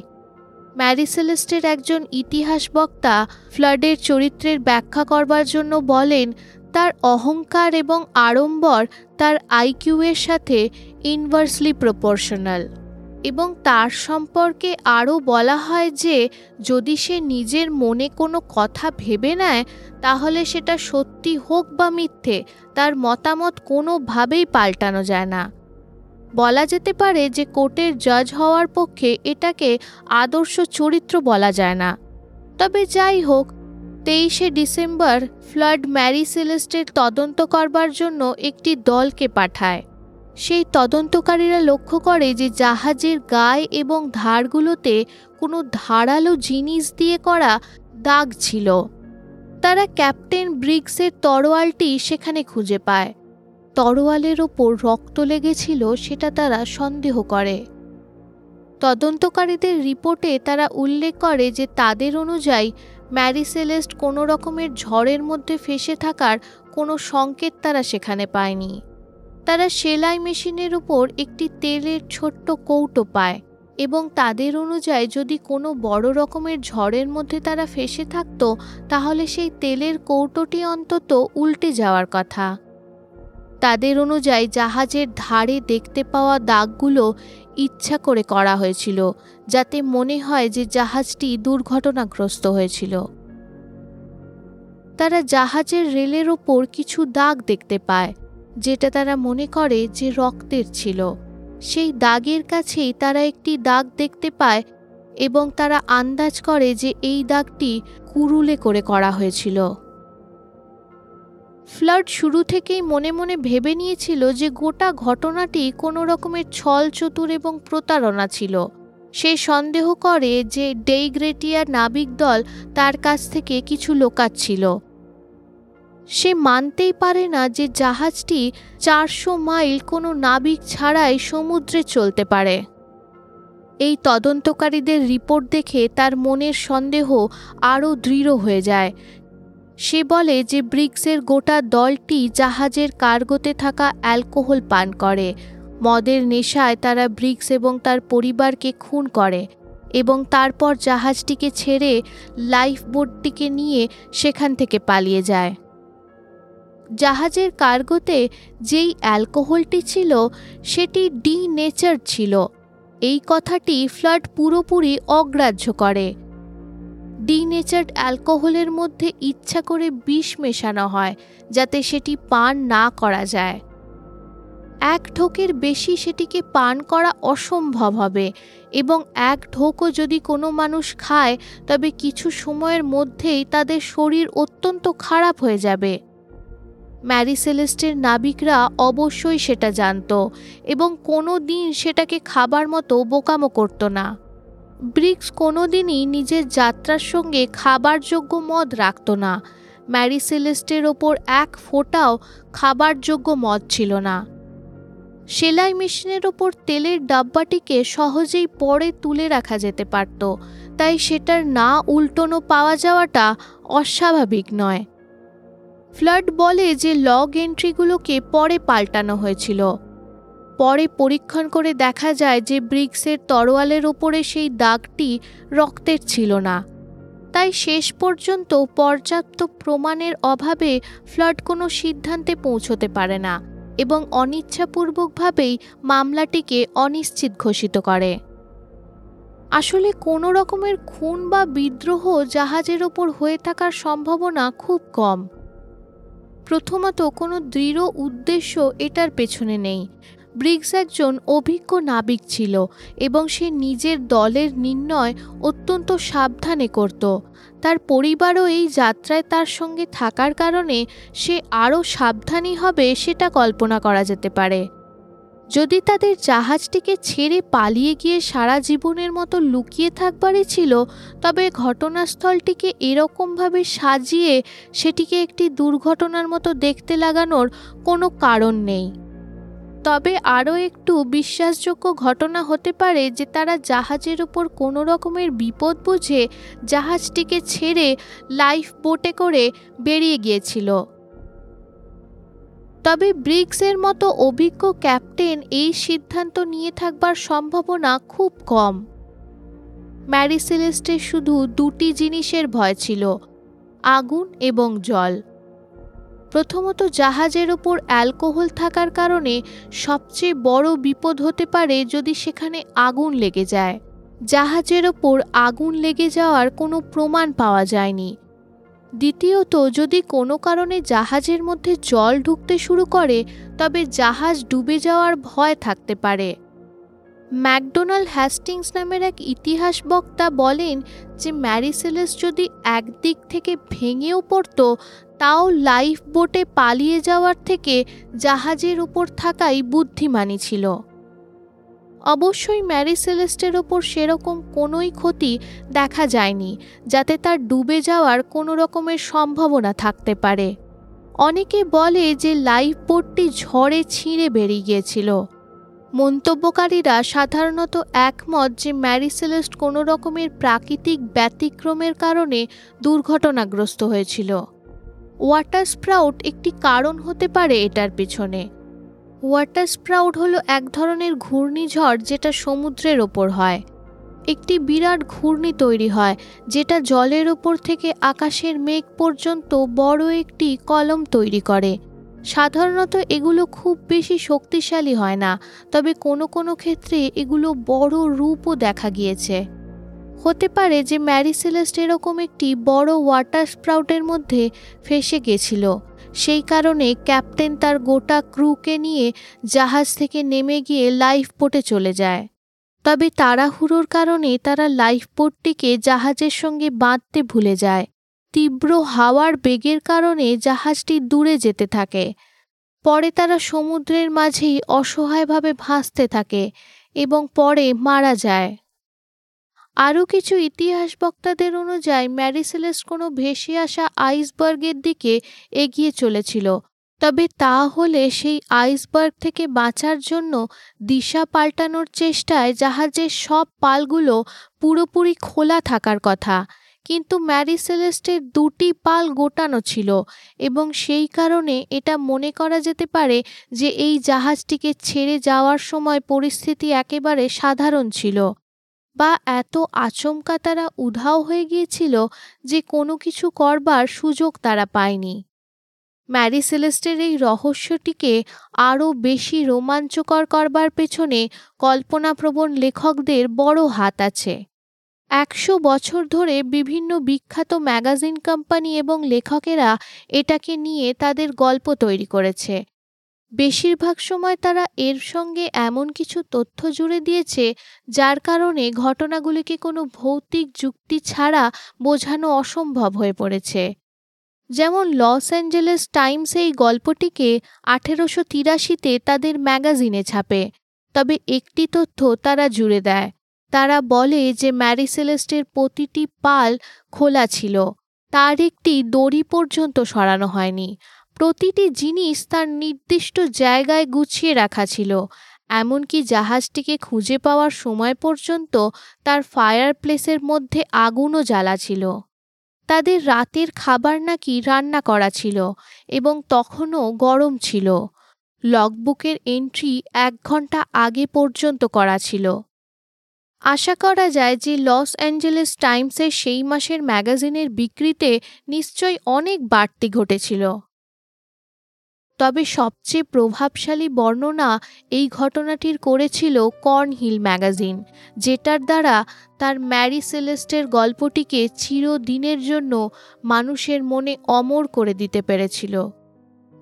ম্যারিসেলেস্টের একজন ইতিহাস বক্তা ফ্লডের চরিত্রের ব্যাখ্যা করবার জন্য বলেন, তার অহংকার এবং আড়ম্বর তার আইকিউ এর সাথে ইনভার্সলি প্রপোর্শনাল এবং তার সম্পর্কে আরও বলা হয় যে, যদি সে নিজের মনে কোনো কথা ভেবে নেয়, তাহলে সেটা সত্যি হোক বা মিথ্যে, তার মতামত কোনোভাবেই পাল্টানো যায় না। বলা যেতে পারে যে, কোর্টের জাজ হওয়ার পক্ষে এটাকে আদর্শ চরিত্র বলা যায় না। তবে যাই হোক, তেইশে ডিসেম্বর ফ্লাড ম্যারি সেলেস্টের তদন্ত করবার জন্য একটি দলকে পাঠায়। সেই তদন্তকারীরা লক্ষ্য করে যে জাহাজের গায়ে এবং ধারগুলোতে কোনো ধারালো জিনিস দিয়ে করা দাগ ছিল। তারা ক্যাপ্টেন ব্রিক্সের তরোয়ালটি সেখানে খুঁজে পায়। তরোয়ালের ওপর রক্ত লেগেছিল সেটা তারা সন্দেহ করে। তদন্তকারীদের রিপোর্টে তারা উল্লেখ করে যে তাদের অনুযায়ী ম্যারি সেলেস্ট কোনো রকমের ঝড়ের মধ্যে ফেসে থাকার কোনো সংকেত তারা সেখানে পায়নি। তারা সেলাই মেশিনের উপর একটি তেলের ছোট্ট কৌটো পায় এবং তাদের অনুযায়ী যদি কোনো বড় রকমের ঝড়ের মধ্যে তারা ফেসে থাকতো, তাহলে সেই তেলের কৌটোটি অন্তত উল্টে যাওয়ার কথা। তাদের অনুযায়ী জাহাজের ধারে দেখতে পাওয়া দাগগুলো ইচ্ছা করে করা হয়েছিল, যাতে মনে হয় যে জাহাজটি দুর্ঘটনাগ্রস্ত হয়েছিল। তারা জাহাজের রেলের ওপর কিছু দাগ দেখতে পায় যেটা তারা মনে করে যে রক্তের ছিল। সেই দাগের কাছেই তারা একটি দাগ দেখতে পায় এবং তারা আন্দাজ করে যে এই দাগটি কুরুলে করে করা হয়েছিল। ফ্লাড শুরু থেকেই মনে মনে ভেবে নিয়েছিল যে গোটা ঘটনাটি কোনো রকমের ছল চতুর এবং প্রতারণা ছিল। সে সন্দেহ করে যে ডেইগ্রেটিয়ার নাবিক দল তার কাছ থেকে কিছু লোকাচ্ছিল। সে মানতেই পারে না যে জাহাজটি চারশো মাইল কোনো নাবিক ছাড়াই সমুদ্রে চলতে পারে। এই তদন্তকারীদের রিপোর্ট দেখে তার মনের সন্দেহ আরও দৃঢ় হয়ে যায়। সে বলে যে ব্রিক্সের গোটা দলটি জাহাজের কার্গোতে থাকা অ্যালকোহল পান করে। মদের নেশায় তারা ব্রিক্স এবং তার পরিবারকে খুন করে এবং তারপর জাহাজটিকে ছেড়ে লাইফ বোটটিকে নিয়ে সেখান থেকে পালিয়ে যায়। জাহাজের কার্গোতে যেই অ্যালকোহলটি ছিল, সেটি ডি নেচার ছিল। এই কথাটি ফ্লাড পুরোপুরি অগ্রাহ্য করে। ডি ডিনেচার্ড অ্যালকোহলের মধ্যে ইচ্ছা করে বিষ মেশানো হয়, যাতে সেটি পান না করা যায়। এক ঢোকের বেশি সেটিকে পান করা অসম্ভব হবে, এবং এক ঢোকও যদি কোনো মানুষ খায়, তবে কিছু সময়ের মধ্যেই তাদের শরীর অত্যন্ত খারাপ হয়ে যাবে। ম্যারিসেলেস্টের নাবিকরা অবশ্যই সেটা জানত এবং কোনো দিন সেটাকে খাবার মতো বোকামো করতো না। ব্রিক্স কোনোদিনই নিজের যাত্রার সঙ্গে খাবারযোগ্য মদ রাখত না। ম্যারি সেলেস্টের ওপর এক ফোঁটাও খাবারযোগ্য মদ ছিল না। সেলাই মেশিনের ওপর তেলের ডাব্বাটিকে সহজেই পরে তুলে রাখা যেতে পারত, তাই সেটার না উল্টোনো পাওয়া যাওয়াটা অস্বাভাবিক নয়। ফ্লাড বলে যে লগ এন্ট্রিগুলোকে পরে পাল্টানো হয়েছিল। পরে পরীক্ষণ করে দেখা যায় যে ব্রিক্সের তরোয়ালের ওপরে সেই দাগটি রক্তের ছিল না। তাই শেষ পর্যন্ত পর্যাপ্ত প্রমাণের অভাবে ফ্লাড কোনো সিদ্ধান্তে পৌঁছতে পারে না এবং অনিচ্ছাপূর্বকভাবেই মামলাটিকে অনিশ্চিত ঘোষিত করে। আসলে কোনো রকমের খুন বা বিদ্রোহ জাহাজের ওপর হয়ে থাকার সম্ভাবনা খুব কম। প্রথমত কোনো দৃঢ় উদ্দেশ্য এটার পেছনে নেই। ব্রিগস একজন অভিজ্ঞ নাবিক ছিল এবং সে নিজের দলের নির্ণয় অত্যন্ত সাবধানে করত। তার পরিবারও এই যাত্রায় তার সঙ্গে থাকার কারণে সে আরও সাবধানী হবে সেটা কল্পনা করা যেতে পারে। যদি তাদের জাহাজটিকে ছেড়ে পালিয়ে গিয়ে সারা জীবনের মতো লুকিয়ে থাকবারই ছিল, তবে ঘটনাস্থলটিকে এরকমভাবে সাজিয়ে সেটিকে একটি দুর্ঘটনার মতো দেখতে লাগানোর কোনো কারণ নেই। তবে আরও একটু বিশ্বাসযোগ্য ঘটনা হতে পারে যে তারা জাহাজের উপর কোনো রকমের বিপদ বুঝে জাহাজটিকে ছেড়ে লাইফ বোটে করে বেরিয়ে গিয়েছিল। তবে ব্রিক্সের মতো অভিজ্ঞ ক্যাপ্টেন এই সিদ্ধান্ত নিয়ে থাকবার সম্ভাবনা খুব কম। ম্যারি সেলেস্টের শুধু দুটি জিনিসের ভয় ছিল, আগুন এবং জল। প্রথমত জাহাজের ওপর অ্যালকোহল থাকার কারণে সবচেয়ে বড় বিপদ হতে পারে যদি সেখানে আগুন লেগে যায়। জাহাজের ওপর আগুন লেগে যাওয়ার কোনো প্রমাণ পাওয়া যায়নি। দ্বিতীয়ত, যদি কোনো কারণে জাহাজের মধ্যে জল ঢুকতে শুরু করে, তবে জাহাজ ডুবে যাওয়ার ভয় থাকতে পারে। ম্যাকডোনাল্ড হ্যাস্টিংস নামের এক ইতিহাস বক্তা বলেন যে, ম্যারিসেলেস যদি একদিক থেকে ভেঙেও পড়ত, তাও লাইফ বোটে পালিয়ে যাওয়ার থেকে জাহাজের উপর থাকাই বুদ্ধিমানী ছিল। অবশ্যই ম্যারি সেলেস্টের ওপর সেরকম কোনোই ক্ষতি দেখা যায়নি, যাতে তার ডুবে যাওয়ার কোনো রকমের সম্ভাবনা থাকতে পারে। অনেকে বলে যে লাইফ বোটটি ঝড়ে ছিঁড়ে বেরিয়ে গিয়েছিল। মন্তব্যকারীরা সাধারণত একমত যে ম্যারি সেলেস্ট কোনো রকমের প্রাকৃতিক ব্যতিক্রমের কারণে দুর্ঘটনাগ্রস্ত হয়েছিল। ওয়াটার স্প্রাউট একটি কারণ হতে পারে এটার পিছনে। ওয়াটার স্প্রাউট হলো এক ধরনের ঘূর্ণিঝড় যেটা সমুদ্রের ওপর হয়। একটি বিরাট ঘূর্ণি তৈরি হয়, যেটা জলের ওপর থেকে আকাশের মেঘ পর্যন্ত বড় একটি কলম তৈরি করে। সাধারণত এগুলো খুব বেশি শক্তিশালী হয় না, তবে কোনো কোনো ক্ষেত্রে এগুলো বড় রূপও দেখা গিয়েছে। হতে পারে যে ম্যারি সেলেস্ট এরকম একটি বড় ওয়াটার স্প্রাউটের মধ্যে ফেসে গেছিল। সেই কারণে ক্যাপ্টেন তার গোটা ক্রুকে নিয়ে জাহাজ থেকে নেমে গিয়ে লাইফ বোটে চলে যায়। তবে তাড়াহুড়োর কারণে তারা লাইফ বোটটিকে জাহাজের সঙ্গে বাঁধতে ভুলে যায়। তীব্র হাওয়ার বেগের কারণে জাহাজটি দূরে যেতে থাকে। পরে তারা সমুদ্রের মাঝেই অসহায়ভাবে ভাসতে থাকে এবং পরে মারা যায়। আরও কিছু ইতিহাস বক্তাদের অনুযায়ী, ম্যারিসেলেস কোনো ভেসে আসা আইসবার্গের দিকে এগিয়ে চলেছিল। তবে তা হলে সেই আইসবার্গ থেকে বাঁচার জন্য দিশা পাল্টানোর চেষ্টায় জাহাজের সব পালগুলো পুরোপুরি খোলা থাকার কথা। কিন্তু ম্যারি সেলেস্টের দুটি পাল গোটানো ছিল এবং সেই কারণে এটা মনে করা যেতে পারে যে এই জাহাজটিকে ছেড়ে যাওয়ার সময় পরিস্থিতি একেবারে সাধারণ ছিল। বা এত আচমকা তারা উধাও হয়ে গিয়েছিল যে কোনো কিছু করবার সুযোগ তারা পায়নি। ম্যারি সেলেস্টের এই রহস্যটিকে আরও বেশি রোমাঞ্চকর করবার পেছনে কল্পনাপ্রবণ লেখকদের বড় হাত আছে। একশো বছর ধরে বিভিন্ন বিখ্যাত ম্যাগাজিন কোম্পানি এবং লেখকেরা এটাকে নিয়ে তাদের গল্প তৈরি করেছে। বেশিরভাগ সময় তারা এর সঙ্গে এমন কিছু তথ্য জুড়ে দিয়েছে, যার কারণে ঘটনাগুলিকে কোনো ভৌতিক যুক্তি ছাড়া বোঝানো অসম্ভব হয়ে পড়েছে। যেমন লস অ্যাঞ্জেলেস টাইমস এই গল্পটিকে আঠেরোশো তিরাশিতে তাদের ম্যাগাজিনে ছাপে, তবে একটি তথ্য তারা জুড়ে দেয়। তারা বলে যে ম্যারিসেলেস্টের প্রতিটি পাল খোলা ছিল, তার একটি দড়ি পর্যন্ত সরানো হয়নি। প্রতিটি জিনিস তার নির্দিষ্ট জায়গায় গুছিয়ে রাখা ছিল, এমনকি জাহাজটিকে খুঁজে পাওয়ার সময় পর্যন্ত তার ফায়ার প্লেসের মধ্যে আগুনও জ্বালা ছিল। তাদের রাতের খাবার নাকি রান্না করা ছিল এবং তখনও গরম ছিল। লগবুকের এন্ট্রি এক ঘণ্টা আগে পর্যন্ত করা ছিল। আশা করা যায় যে লস অ্যাঞ্জেলেস টাইমসের সেই মাসের ম্যাগাজিনের বিক্রিতে নিশ্চয়ই অনেক বাড়তি ঘটেছিল। তবে সবচেয়ে প্রভাবশালী বর্ণনা এই ঘটনাটির করেছিল কর্নহিল ম্যাগাজিন, যেটার দ্বারা তার ম্যারি সেলেস্টের গল্পটিকে চিরদিনের জন্য মানুষের মনে অমর করে দিতে পেরেছিল।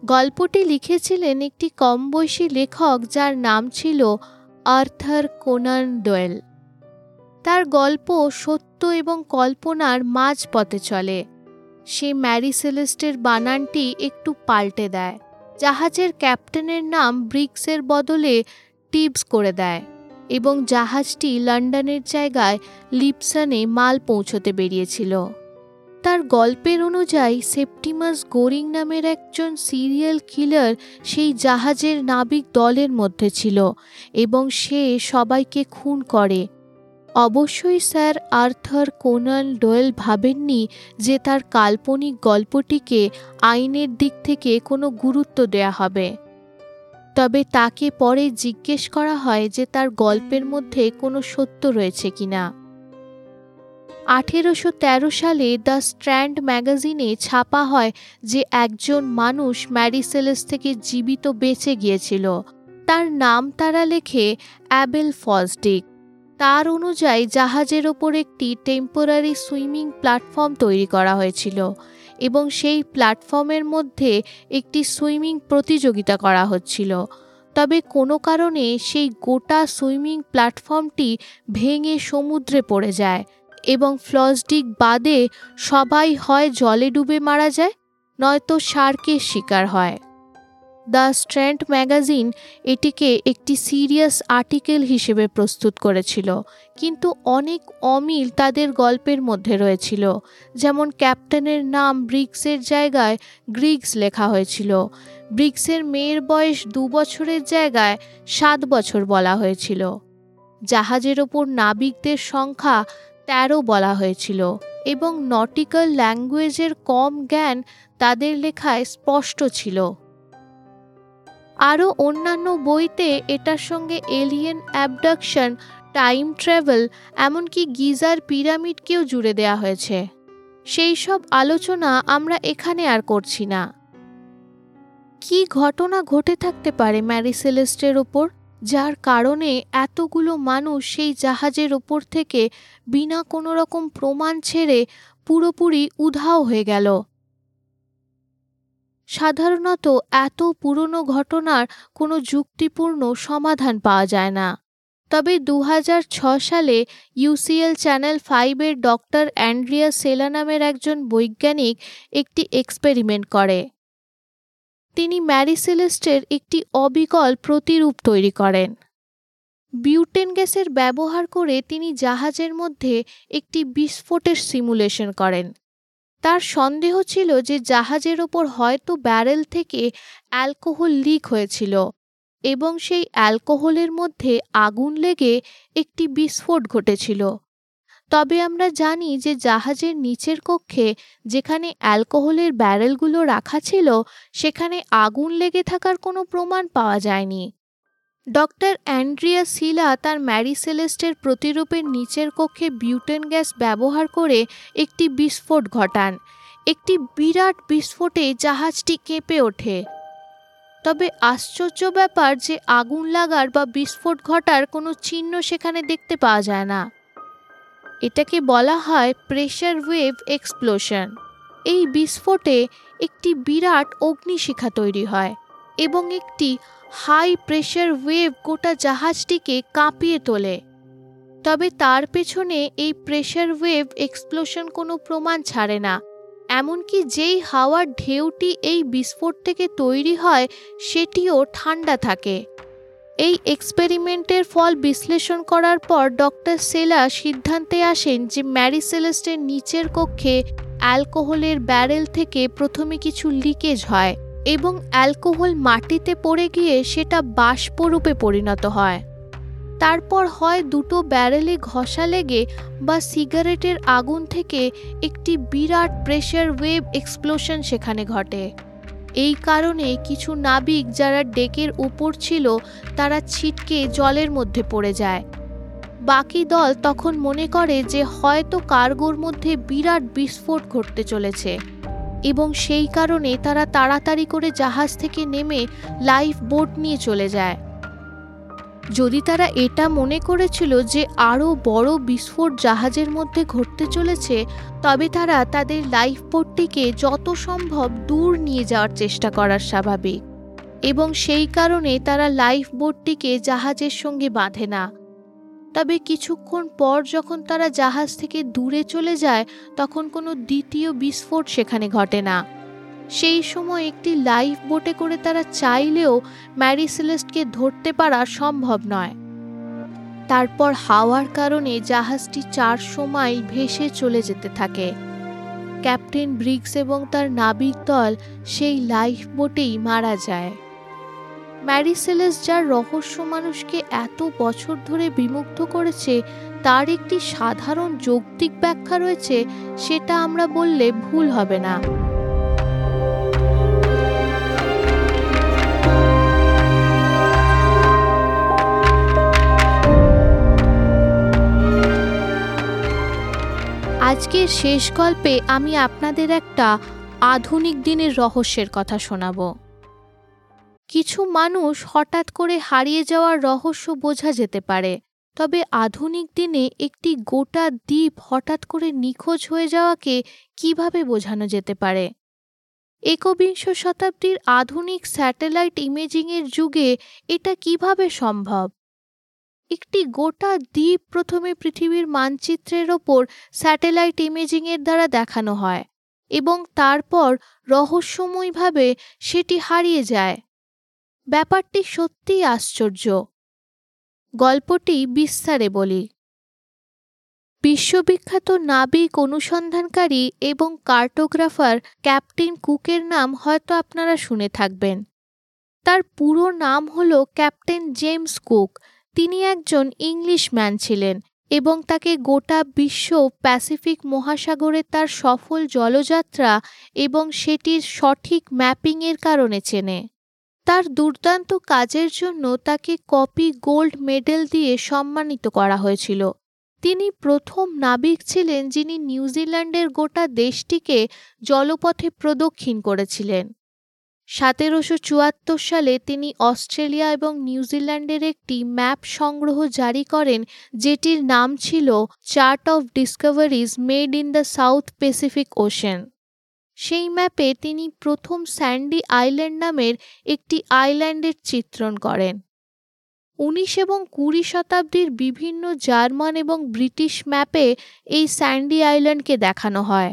গল্পটি লিখেছিলেন একটি কম বয়সী লেখক যার নাম ছিল আর্থার কোনান ডোয়েল। তার গল্প সত্য এবং কল্পনার মাঝ পথে চলে। সে ম্যারি সেলেস্টের বানানটি একটু পাল্টে দেয়। জাহাজের ক্যাপ্টেনের নাম ব্রিক্সের বদলে টিপস করে দেয় এবং জাহাজটি লন্ডনের জায়গায় লিপসনে মাল পৌঁছতে বেরিয়েছিল। তার গল্পের অনুযায়ী সেপ্টিমাস গোরিং নামের একজন সিরিয়াল কিলার সেই জাহাজের নাবিক দলের মধ্যে ছিল এবং সে সবাইকে খুন করে। অবশ্যই স্যার, আর্থার কোনান ডোয়েল ভাবেননি যে তার কাল্পনিক গল্পটিকে আইনের দিক থেকে কোনো গুরুত্ব দেয়া হবে। তবে তাকে পরে জিজ্ঞেস করা হয় যে তার গল্পের মধ্যে কোনো সত্য রয়েছে কিনা। আঠেরোশো তেরো সালে দ্য স্ট্র্যান্ড ম্যাগাজিনে ছাপা হয় যে একজন মানুষ ম্যারিসেলেস থেকে জীবিত বেঁচে গিয়েছিল। তার নাম তারা লেখে অ্যাবেল ফসডিক তার অনুযায়ী জাহাজের ওপর একটি টেম্পোরারি সুইমিং প্ল্যাটফর্ম তৈরি করা হয়েছিল এবং সেই প্ল্যাটফর্মের মধ্যে একটি সুইমিং প্রতিযোগিতা করা হচ্ছিল। তবে কোনো কারণে সেই গোটা সুইমিং প্ল্যাটফর্মটি ভেঙে সমুদ্রে পড়ে যায় এবং ফ্লসডিক বাদে সবাই হয় জলে ডুবে মারা যায়, নয়তো শার্কের শিকার হয়। দ্য স্ট্র্যান্ড ম্যাগাজিন এটিকে একটি সিরিয়াস আর্টিকেল হিসেবে প্রস্তুত করেছিল, কিন্তু অনেক অমিল তাদের গল্পের মধ্যে রয়েছিল, যেমন ক্যাপ্টেনের নাম ব্রিক্সের জায়গায় গ্রিগস লেখা হয়েছিল। ব্রিক্সের মেয়ের বয়স দু বছরের জায়গায় সাত বছর বলা হয়েছিল। জাহাজের ওপর নাবিকদের সংখ্যা তেরো বলা হয়েছিল এবং নটিক্যাল ল্যাঙ্গুয়েজের কম জ্ঞান তাদের লেখায় স্পষ্ট ছিল। আরও অন্যান্য বইতে এটার সঙ্গে এলিয়েন অ্যাবডাকশন টাইম ট্রাভেল এমনকি গিজার পিরামিডকেও জুড়ে দেওয়া হয়েছে। সেই সব আলোচনা আমরা এখানে আর করছি না। কি ঘটনা ঘটে থাকতে পারে ম্যারিসেলেস্টের ওপর, যার কারণে এতগুলো মানুষ সেই জাহাজের ওপর থেকে বিনা কোনো রকম প্রমাণ ছেড়ে পুরোপুরি উধাও হয়ে গেল? সাধারণত এত পুরনো ঘটনার কোনো যুক্তিপূর্ণ সমাধান পাওয়া যায় না। তবে দু সালে ইউসিএল চ্যানেল ফাইভের ডক্টর অ্যান্ড্রিয়া সেলা নামের একজন বৈজ্ঞানিক একটি এক্সপেরিমেন্ট করে। তিনি ম্যারিসেলেস্টের একটি অবিকল প্রতিরূপ তৈরি করেন। বিউটেন গ্যাসের ব্যবহার করে তিনি জাহাজের মধ্যে একটি বিস্ফোটের সিমুলেশন করেন। তার সন্দেহ ছিল যে জাহাজের ওপর হয়তো ব্যারেল থেকে অ্যালকোহল লিক হয়েছিল এবং সেই অ্যালকোহলের মধ্যে আগুন লেগে একটি বিস্ফোট ঘটেছিল। তবে আমরা জানি যে জাহাজের নিচের কক্ষে যেখানে অ্যালকোহলের ব্যারেলগুলো রাখা ছিল, সেখানে আগুন লেগে থাকার কোনো প্রমাণ পাওয়া যায়নি। ডক্টর অ্যান্ড্রিয়া সিলা তার ম্যারিসেলেস্টের প্রতিরূপের নিচের কক্ষে বিউটেন গ্যাস ব্যবহার করে একটি বিস্ফোট ঘটান। একটি বিরাট বিস্ফোটে জাহাজটি কেঁপে ওঠে। তবে আশ্চর্য ব্যাপার যে আগুন লাগার বা বিস্ফোট ঘটার কোনো চিহ্ন সেখানে দেখতে পাওয়া যায় না। এটাকে বলা হয় প্রেশার ওয়েভ এক্সপ্লোশন। এই বিস্ফোটে একটি বিরাট অগ্নিশিখা তৈরি হয় এবং একটি হাই প্রেশার ওয়েভ গোটা জাহাজটিকে কাঁপিয়ে তোলে। তবে তার পেছনে এই প্রেশার ওয়েভ এক্সপ্লোশন কোনো প্রমাণ ছাড়ে না। এমনকি যেই হাওয়ার ঢেউটি এই বিস্ফোট থেকে তৈরি হয়, সেটিও ঠান্ডা থাকে। এই এক্সপেরিমেন্টের ফল বিশ্লেষণ করার পর ডক্টর সেলা সিদ্ধান্তে আসেন যে ম্যারিসেলেস্টের নিচের কক্ষে অ্যালকোহলের ব্যারেল থেকে প্রথমে কিছু লিকেজ হয়। এবং অ্যালকোহল মাটিতে পড়ে গিয়ে সেটা বাষ্পরূপে পরিণত হয়। তারপর হয় দুটো ব্যারেলে ঘষা লেগে বা সিগারেটের আগুন থেকে একটি বিরাট প্রেশার ওয়েভ এক্সপ্লোশন সেখানে ঘটে। এই কারণে কিছু নাবিক যারা ডেকের উপর ছিল, তারা ছিটকে জলের মধ্যে পড়ে যায়। বাকি দল তখন মনে করে যে হয়তো কার্গোর মধ্যে বিরাট বিস্ফোট ঘটতে চলেছে। এবং সেই কারণে তারা তাড়াতাড়ি করে জাহাজ থেকে নেমে লাইফ বোট নিয়ে চলে যায়। যদি তারা এটা মনে করেছিল যে আরও বড় বিস্ফোট জাহাজের মধ্যে ঘটতে চলেছে, তবে তারা তাদের লাইফ বোটটিকে যত সম্ভব দূর নিয়ে যাওয়ার চেষ্টা করার স্বাভাবিক। এবং সেই কারণে তারা লাইফ বোটটিকে জাহাজের সঙ্গে বাঁধে না। তবে কিছুক্ষণ পর যখন তারা জাহাজ থেকে দূরে চলে যায়, তখন কোনো দ্বিতীয় বিস্ফোট সেখানে ঘটে না। সেই সময় একটি লাইফ বোটে করে তারা চাইলেও ম্যারি সেলেস্টকে ধরতে পারা সম্ভব নয়। তারপর হাওয়ার কারণে জাহাজটি চারশো মাইল ভেসে চলে যেতে থাকে। ক্যাপ্টেন ব্রিক্স এবং তার নাবিক দল সেই লাইফ বোটেই মারা যায়। ম্যারিসেলেস যার রহস্য মানুষকে এত বছর ধরে বিমুগ্ধ করেছে, তার একটি সাধারণ যৌক্তিক ব্যাখ্যা রয়েছে, সেটা আমরা বললে ভুল হবে না। আজকের শেষ গল্পে আমি আপনাদের একটা আধুনিক দিনের রহস্যের কথা শোনাব। কিছু মানুষ হঠাৎ করে হারিয়ে যাওয়ার রহস্য বোঝা যেতে পারে। তবে আধুনিক দিনে একটি গোটা দ্বীপ হঠাৎ করে নিখোঁজ হয়ে যাওয়াকে কীভাবে বোঝানো যেতে পারে? একবিংশ শতাব্দীর আধুনিক স্যাটেলাইট ইমেজিংয়ের যুগে এটা কীভাবে সম্ভব? একটি গোটা দ্বীপ প্রথমে পৃথিবীর মানচিত্রের ওপর স্যাটেলাইট ইমেজিংয়ের দ্বারা দেখানো হয় এবং তারপর রহস্যময়ভাবে সেটি হারিয়ে যায়। ব্যাপারটি সত্যিই আশ্চর্য। গল্পটি বিস্তারে বলি। বিশ্ববিখ্যাত নাবিক অনুসন্ধানকারী এবং কার্টোগ্রাফার ক্যাপ্টেন কুকের নাম হয়তো আপনারা শুনে থাকবেন। তার পুরো নাম হল ক্যাপ্টেন জেমস কুক। তিনি একজন ইংলিশম্যান ছিলেন এবং তাকে গোটা বিশ্ব প্যাসিফিক মহাসাগরে তার সফল জলযাত্রা এবং সেটির সঠিক ম্যাপিংয়ের কারণে চেনে। তার দুর্দান্ত কাজের জন্য তাকে কপি গোল্ড মেডেল দিয়ে সম্মানিত করা হয়েছিল। তিনি প্রথম নাবিক ছিলেন যিনি নিউজিল্যান্ডের গোটা দেশটিকে জলপথে প্রদক্ষিণ করেছিলেন। সতেরোশো চুয়াত্তর সালে তিনি অস্ট্রেলিয়া এবং নিউজিল্যান্ডের একটি ম্যাপ সংগ্রহ জারি করেন, যেটির নাম ছিল chart of discoveries made in the South Pacific Ocean সেই ম্যাপে তিনি প্রথম স্যান্ডি আইল্যান্ড নামের একটি আইল্যান্ডের চিত্রণ করেন। উনিশ এবং কুড়ি শতাব্দীর বিভিন্ন জার্মান এবং ব্রিটিশ ম্যাপে এই স্যান্ডি আইল্যান্ডকে দেখানো হয়।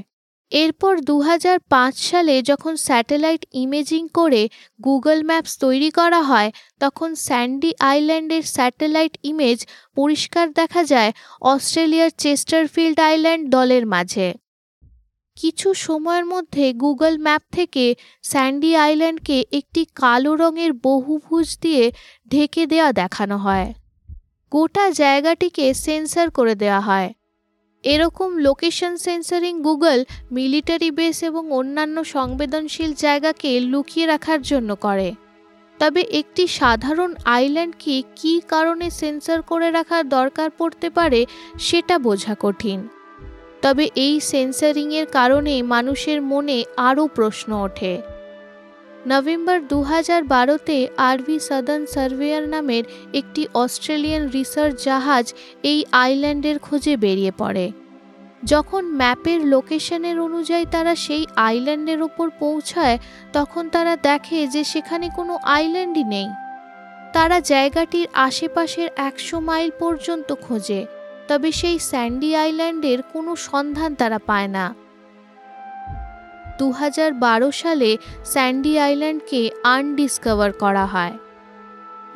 এরপর দু হাজার পাঁচ সালে যখন স্যাটেলাইট ইমেজিং করে গুগল ম্যাপস তৈরি করা হয়, তখন স্যান্ডি আইল্যান্ডের স্যাটেলাইট ইমেজ পরিষ্কার দেখা যায় অস্ট্রেলিয়ার চেস্টারফিল্ড আইল্যান্ড দলের মাঝে। কিছু সময়ের মধ্যে গুগল ম্যাপ থেকে স্যান্ডি আইল্যান্ডকে একটি কালো রঙের বহুভুজ দিয়ে ঢেকে দেওয়া দেখানো হয়। গোটা জায়গাটিকে সেন্সার করে দেওয়া হয়। এরকম location censoring Google military base এবং অন্যান্য সংবেদনশীল জায়গাকে লুকিয়ে রাখার জন্য করে। তবে একটি সাধারণ আইল্যান্ডকে কী কারণে সেন্সার করে রাখার দরকার পড়তে পারে সেটা বোঝা কঠিন। তবে এই সেন্সারিংয়ের কারণে মানুষের মনে আরও প্রশ্ন ওঠে। নভেম্বর দু হাজার বারোতে আরভি সাদার্ন সার্ভেয়ার নামের একটি অস্ট্রেলিয়ান রিসার্চ জাহাজ এই আইল্যান্ডের খোঁজে বেরিয়ে পড়ে। যখন ম্যাপের লোকেশনের অনুযায়ী তারা সেই আইল্যান্ডের ওপর পৌঁছায়, তখন তারা দেখে যে সেখানে কোনো আইল্যান্ডই নেই। তারা জায়গাটির আশেপাশের একশো মাইল পর্যন্ত খোঁজে। তবে সেই স্যান্ডি আইল্যান্ডের কোনো সন্ধান তারা পায় না। দু হাজার বারো সালে স্যান্ডি আইল্যান্ডকে আনডিসকভার করা হয়।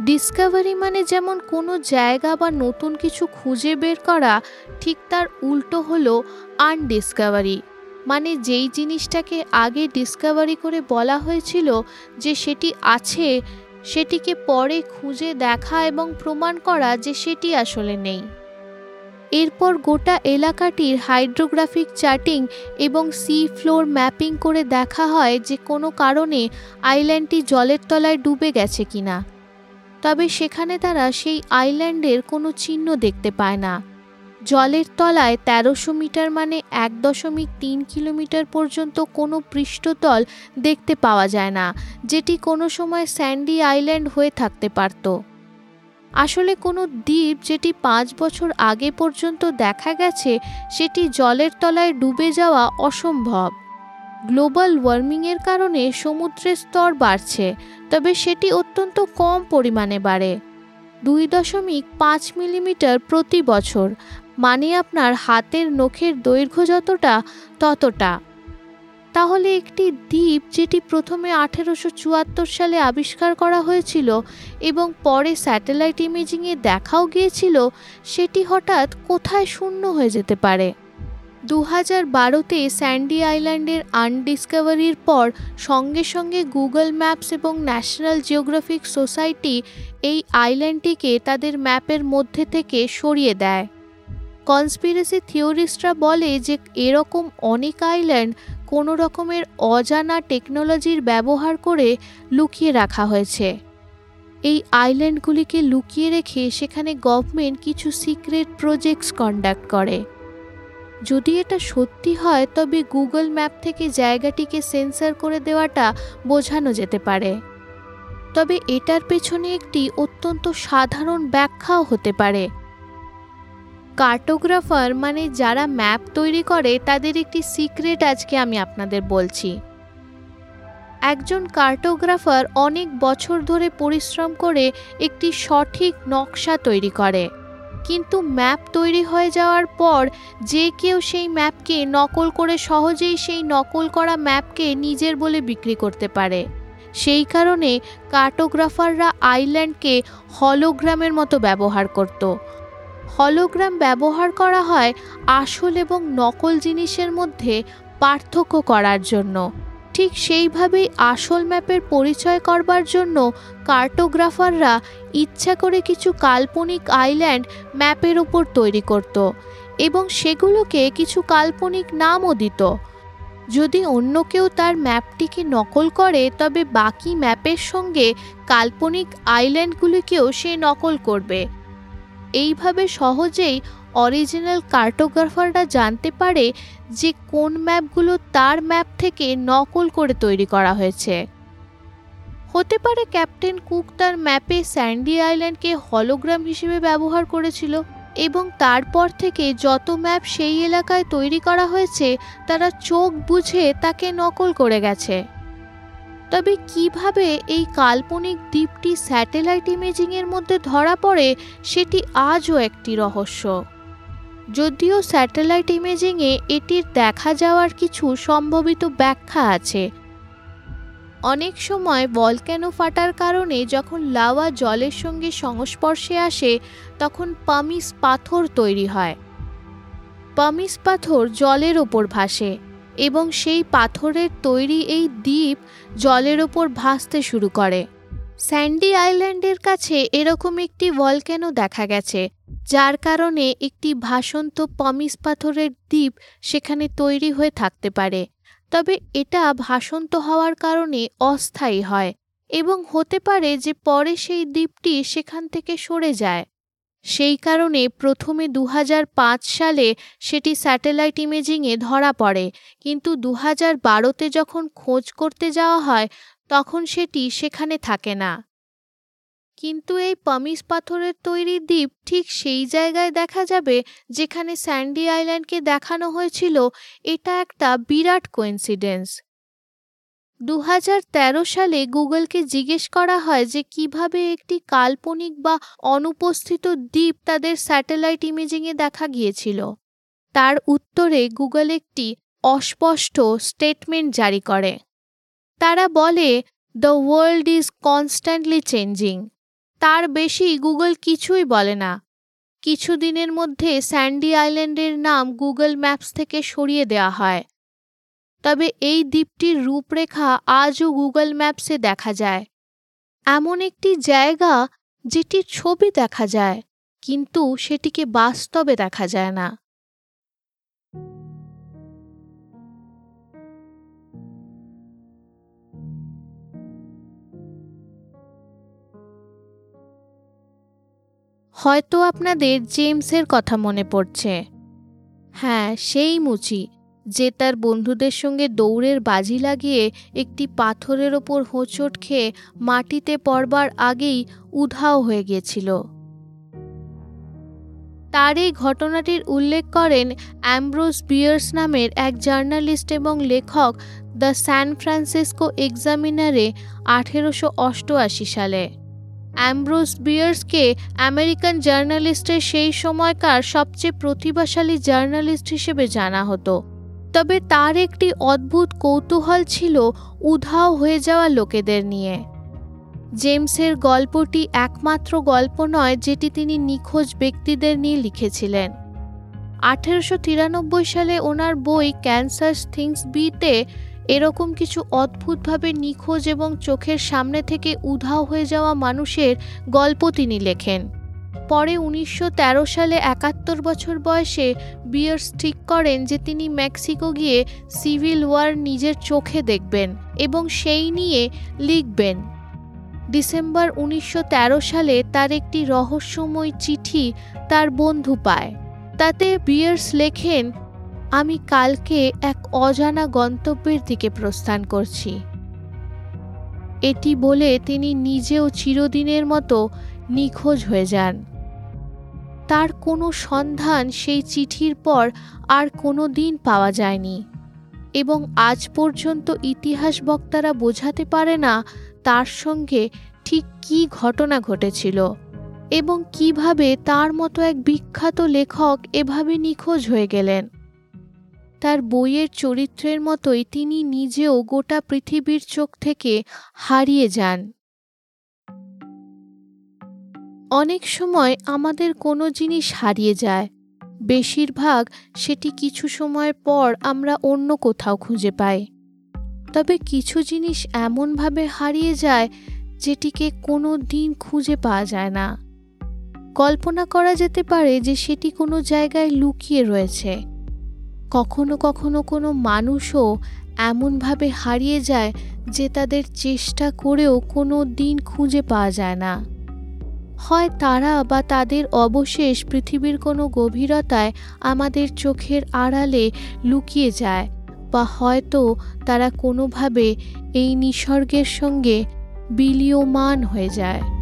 ডিসকভারি মানে যেমন কোনো জায়গা বা নতুন কিছু খুঁজে বের করা, ঠিক তার উল্টো হলো আনডিসকভারি। মানে যেই জিনিসটাকে আগে ডিসকভারি করে বলা হয়েছিল যে সেটি আছে, সেটিকে পরে খুঁজে দেখা এবং প্রমাণ করা যে সেটি আসলে নেই। এরপর গোটা এলাকাটির হাইড্রোগ্রাফিক চার্টিং এবং সি ফ্লোর ম্যাপিং করে দেখা হয় যে কোনো কারণে আইল্যান্ডটি জলের তলায় ডুবে গেছে কিনা। তবে সেখানে তারা সেই আইল্যান্ডের কোনো চিহ্ন দেখতে পায় না। জলের তলায় তেরোশো মিটার মানে এক দশমিক তিন কিলোমিটার পর্যন্ত কোনো পৃষ্ঠতল দেখতে পাওয়া যায় না, যেটি কোনো সময় স্যান্ডি আইল্যান্ড হয়ে থাকতে পারত। আসলে কোনো দ্বীপ যেটি পাঁচ বছর আগে পর্যন্ত দেখা গেছে, সেটি জলের তলায় ডুবে যাওয়া অসম্ভব। গ্লোবাল ওয়ার্মিংয়ের কারণে সমুদ্রের স্তর বাড়ছে, তবে সেটি অত্যন্ত কম পরিমাণে বাড়ে। দুই দশমিক পাঁচ মিলিমিটার প্রতি বছর মানে আপনার হাতের নখের দৈর্ঘ্য যতটা, ততটা। তাহলে একটি দ্বীপ যেটি প্রথমে আঠেরোশো চুয়াত্তর সালে আবিষ্কার করা হয়েছিল এবং পরে স্যাটেলাইট ইমেজিংয়ে দেখাও গিয়েছিল, সেটি হঠাৎ কোথায় শূন্য হয়ে যেতে পারে? দু হাজার বারোতে স্যান্ডি আইল্যান্ডের আনডিসকভারির পর সঙ্গে সঙ্গে গুগল ম্যাপস এবং ন্যাশনাল জিওগ্রাফিক সোসাইটি এই আইল্যান্ডটিকে তাদের ম্যাপের মধ্যে থেকে সরিয়ে দেয়। কনস্পিরেসি থিওরিস্টরা বলে যে এরকম অনেক আইল্যান্ড কোনো রকমের অজানা টেকনোলজির ব্যবহার করে লুকিয়ে রাখা হয়েছে। এই আইল্যান্ডগুলিকে লুকিয়ে রেখে সেখানে গভর্নমেন্ট কিছু সিক্রেট প্রজেক্টস কন্ডাক্ট করে। যদি এটা সত্যি হয়, তবে গুগল ম্যাপ থেকে জায়গাটিকে সেন্সার করে দেওয়াটা বোঝানো যেতে পারে। তবে এটার পেছনে একটি অত্যন্ত সাধারণ ব্যাখ্যাও হতে পারে। কার্টোগ্রাফার মানে যারা ম্যাপ তৈরি করে, তাদের একটি সিক্রেট আজকে আমি আপনাদের বলছি। একজন কার্টোগ্রাফার অনেক বছর ধরে পরিশ্রম করে একটি সঠিক নকশা তৈরি করে। কিন্তু ম্যাপ তৈরি হয়ে যাওয়ার পর যে কেউ সেই ম্যাপকে নকল করে সহজেই সেই নকল করা ম্যাপকে নিজের বলে বিক্রি করতে পারে। সেই কারণে কার্টোগ্রাফাররা আইল্যান্ডকে হলোগ্রামের মতো ব্যবহার করত। হলোগ্রাম ব্যবহার করা হয় আসল এবং নকল জিনিসের মধ্যে পার্থক্য করার জন্য। ঠিক সেইভাবেই আসল ম্যাপের পরিচয় করবার জন্য কার্টোগ্রাফাররা ইচ্ছা করে কিছু কাল্পনিক আইল্যান্ড ম্যাপের ওপর তৈরি করত এবং সেগুলোকে কিছু কাল্পনিক নামও দিত। যদি অন্য কেউ তার ম্যাপটিকে নকল করে, তবে বাকি ম্যাপের সঙ্গে কাল্পনিক আইল্যান্ডগুলিকেও সে নকল করবে। এইভাবে সহজেই অরিজিনাল কার্টোগ্রাফাররা জানতে পারে যে কোন ম্যাপগুলো তার ম্যাপ থেকে নকল করে তৈরি করা হয়েছে। হতে পারে ক্যাপ্টেন কুক তার ম্যাপে স্যান্ডি আইল্যান্ডকে হলোগ্রাম হিসেবে ব্যবহার করেছিল এবং তারপর থেকে যত ম্যাপ সেই এলাকায় তৈরি করা হয়েছে, তারা চোখ বুঝে তাকে নকল করে গেছে। তবে কীভাবে এই কাল্পনিক দ্বীপটি স্যাটেলাইট ইমেজিংয়ের মধ্যে ধরা পড়ে সেটি আজও একটি রহস্য। যদিও স্যাটেলাইট ইমেজিংয়ে এটির দেখা যাওয়ার কিছু সম্ভবিত ব্যাখ্যা আছে। অনেক সময় বলক্যানো ফাটার কারণে যখন লাওয়া জলের সঙ্গে সংস্পর্শে আসে, তখন পামিস পাথর তৈরি হয়। পামিস পাথর জলের ওপর ভাসে এবং সেই পাথরের তৈরি এই দ্বীপ জলের ওপর ভাসতে শুরু করে। স্যান্ডি আইল্যান্ডের কাছে এরকম একটি ভলক্যানো দেখা গেছে, যার কারণে একটি ভাসন্ত পমিস পাথরের দ্বীপ সেখানে তৈরি হয়ে থাকতে পারে। তবে এটা ভাসন্ত হওয়ার কারণে অস্থায়ী হয় এবং হতে পারে যে পরে সেই দ্বীপটি সেখান থেকে সরে যায়। সেই কারণে প্রথমে দু হাজার পাঁচ সালে সেটি স্যাটেলাইট ইমেজিংয়ে ধরা পড়ে। কিন্তু দু হাজার বারোতে যখন খোঁজ করতে যাওয়া হয়, তখন সেটি সেখানে থাকে না। কিন্তু এই পামিস পাথরের তৈরি দ্বীপ ঠিক সেই জায়গায় দেখা যাবে যেখানে স্যান্ডি আইল্যান্ডকে দেখানো হয়েছিল। এটা একটা বিরাট কোইন্সিডেন্স। দু হাজার তেরো সালে গুগলকে জিজ্ঞেস করা হয় যে কীভাবে একটি কাল্পনিক বা অনুপস্থিত দ্বীপ তাদের স্যাটেলাইট ইমেজিংয়ে দেখা গিয়েছিল। তার উত্তরে গুগল একটি অস্পষ্ট স্টেটমেন্ট জারি করে। তারা বলে the world is constantly changing তার বেশি গুগল কিছুই বলে না। কিছুদিনের মধ্যে স্যান্ডি আইল্যান্ডের নাম গুগল ম্যাপস থেকে সরিয়ে দেওয়া হয়। তবে এই দ্বীপটির রূপরেখা আজও গুগল ম্যাপসে দেখা যায়। এমন একটি জায়গা যেটির ছবি দেখা যায়, কিন্তু সেটিকে বাস্তবে দেখা যায় না। হয়তো আপনাদের জেমসের কথা মনে পড়ছে। হ্যাঁ সেই মুচি। যে তার বন্ধুদের সঙ্গে দৌড়ের বাজি লাগিয়ে একটি পাথরের ওপর হোঁচট খেয়ে মাটিতে পড়বার আগেই উধাও হয়ে গিয়েছিল। তার এই ঘটনাটির উল্লেখ করেন অ্যাম্ব্রোস বিয়ার্স নামের এক জার্নালিস্ট এবং লেখক দ্য স্যান ফ্রান্সিসকো এক্সামিনারে আঠেরোশো অষ্টআশি সালে। অ্যাম্ব্রোস বিয়ার্সকে আমেরিকান জার্নালিস্টের সেই সময়কার সবচেয়ে প্রতিভাশালী জার্নালিস্ট হিসেবে জানা হতো। তবে তার একটি অদ্ভুত কৌতূহল ছিল উধাও হয়ে যাওয়া লোকেদের নিয়ে। জেমসের গল্পটি একমাত্র গল্প নয়, যেটি তিনি নিখোঁজ ব্যক্তিদের নিয়ে লিখেছিলেন। আঠেরোশো তিরানব্বই সালে ওনার বই ক্যান্সার থিংস বিতে এরকম কিছু অদ্ভুতভাবে নিখোঁজ এবং চোখের সামনে থেকে উধাও হয়ে যাওয়া মানুষের গল্প তিনি লেখেন। পরে উনিশশো তেরো সালে একাত্তর বছর বয়সে বিয়ার্স ঠিক করেন যে তিনি মেক্সিকো গিয়ে সিভিল ওয়ার নিজের চোখে দেখবেন এবং সেই নিয়ে লিখবেন। ডিসেম্বর উনিশশো তেরো সালে তার একটি রহস্যময় চিঠি তার বন্ধু পায়। তাতে বিয়ার্স লেখেন, আমি কালকে এক অজানা গন্তব্যের দিকে প্রস্থান করছি। এটি বলে তিনি নিজেও চিরদিনের মতো নিখোঁজ হয়ে যান। তার কোনো সন্ধান সেই চিঠির পর আর কোনো দিন পাওয়া যায়নি। এবং আজ পর্যন্ত ইতিহাস বক্তারা বোঝাতে পারে না তার সঙ্গে ঠিক কী ঘটনা ঘটেছিল এবং কীভাবে তার মতো এক বিখ্যাত লেখক এভাবে নিখোঁজ হয়ে গেলেন। তার বইয়ের চরিত্রের মতোই তিনি নিজেও গোটা পৃথিবীর চোখ থেকে হারিয়ে যান। অনেক সময় আমাদের কোনো জিনিস হারিয়ে যায়। বেশিরভাগ সেটি কিছু সময় পর আমরা অন্য কোথাও খুঁজে পাই। তবে কিছু জিনিস এমনভাবে হারিয়ে যায় যেটিকে কোনো দিন খুঁজে পাওয়া যায় না। কল্পনা করা যেতে পারে যে সেটি কোনো জায়গায় লুকিয়ে রয়েছে। কখনো কখনো কোনো মানুষও এমনভাবে হারিয়ে যায় যে তাদের চেষ্টা করেও কোনো দিন খুঁজে পাওয়া যায় না। হয় তারা বা তাদের অবশেষ পৃথিবীর কোনো গভীরতায় আমাদের চোখের আড়ালে লুকিয়ে যায়, বা হয়তো তারা কোনোভাবে এই নিসর্গের সঙ্গে বিলীয়মান হয়ে যায়।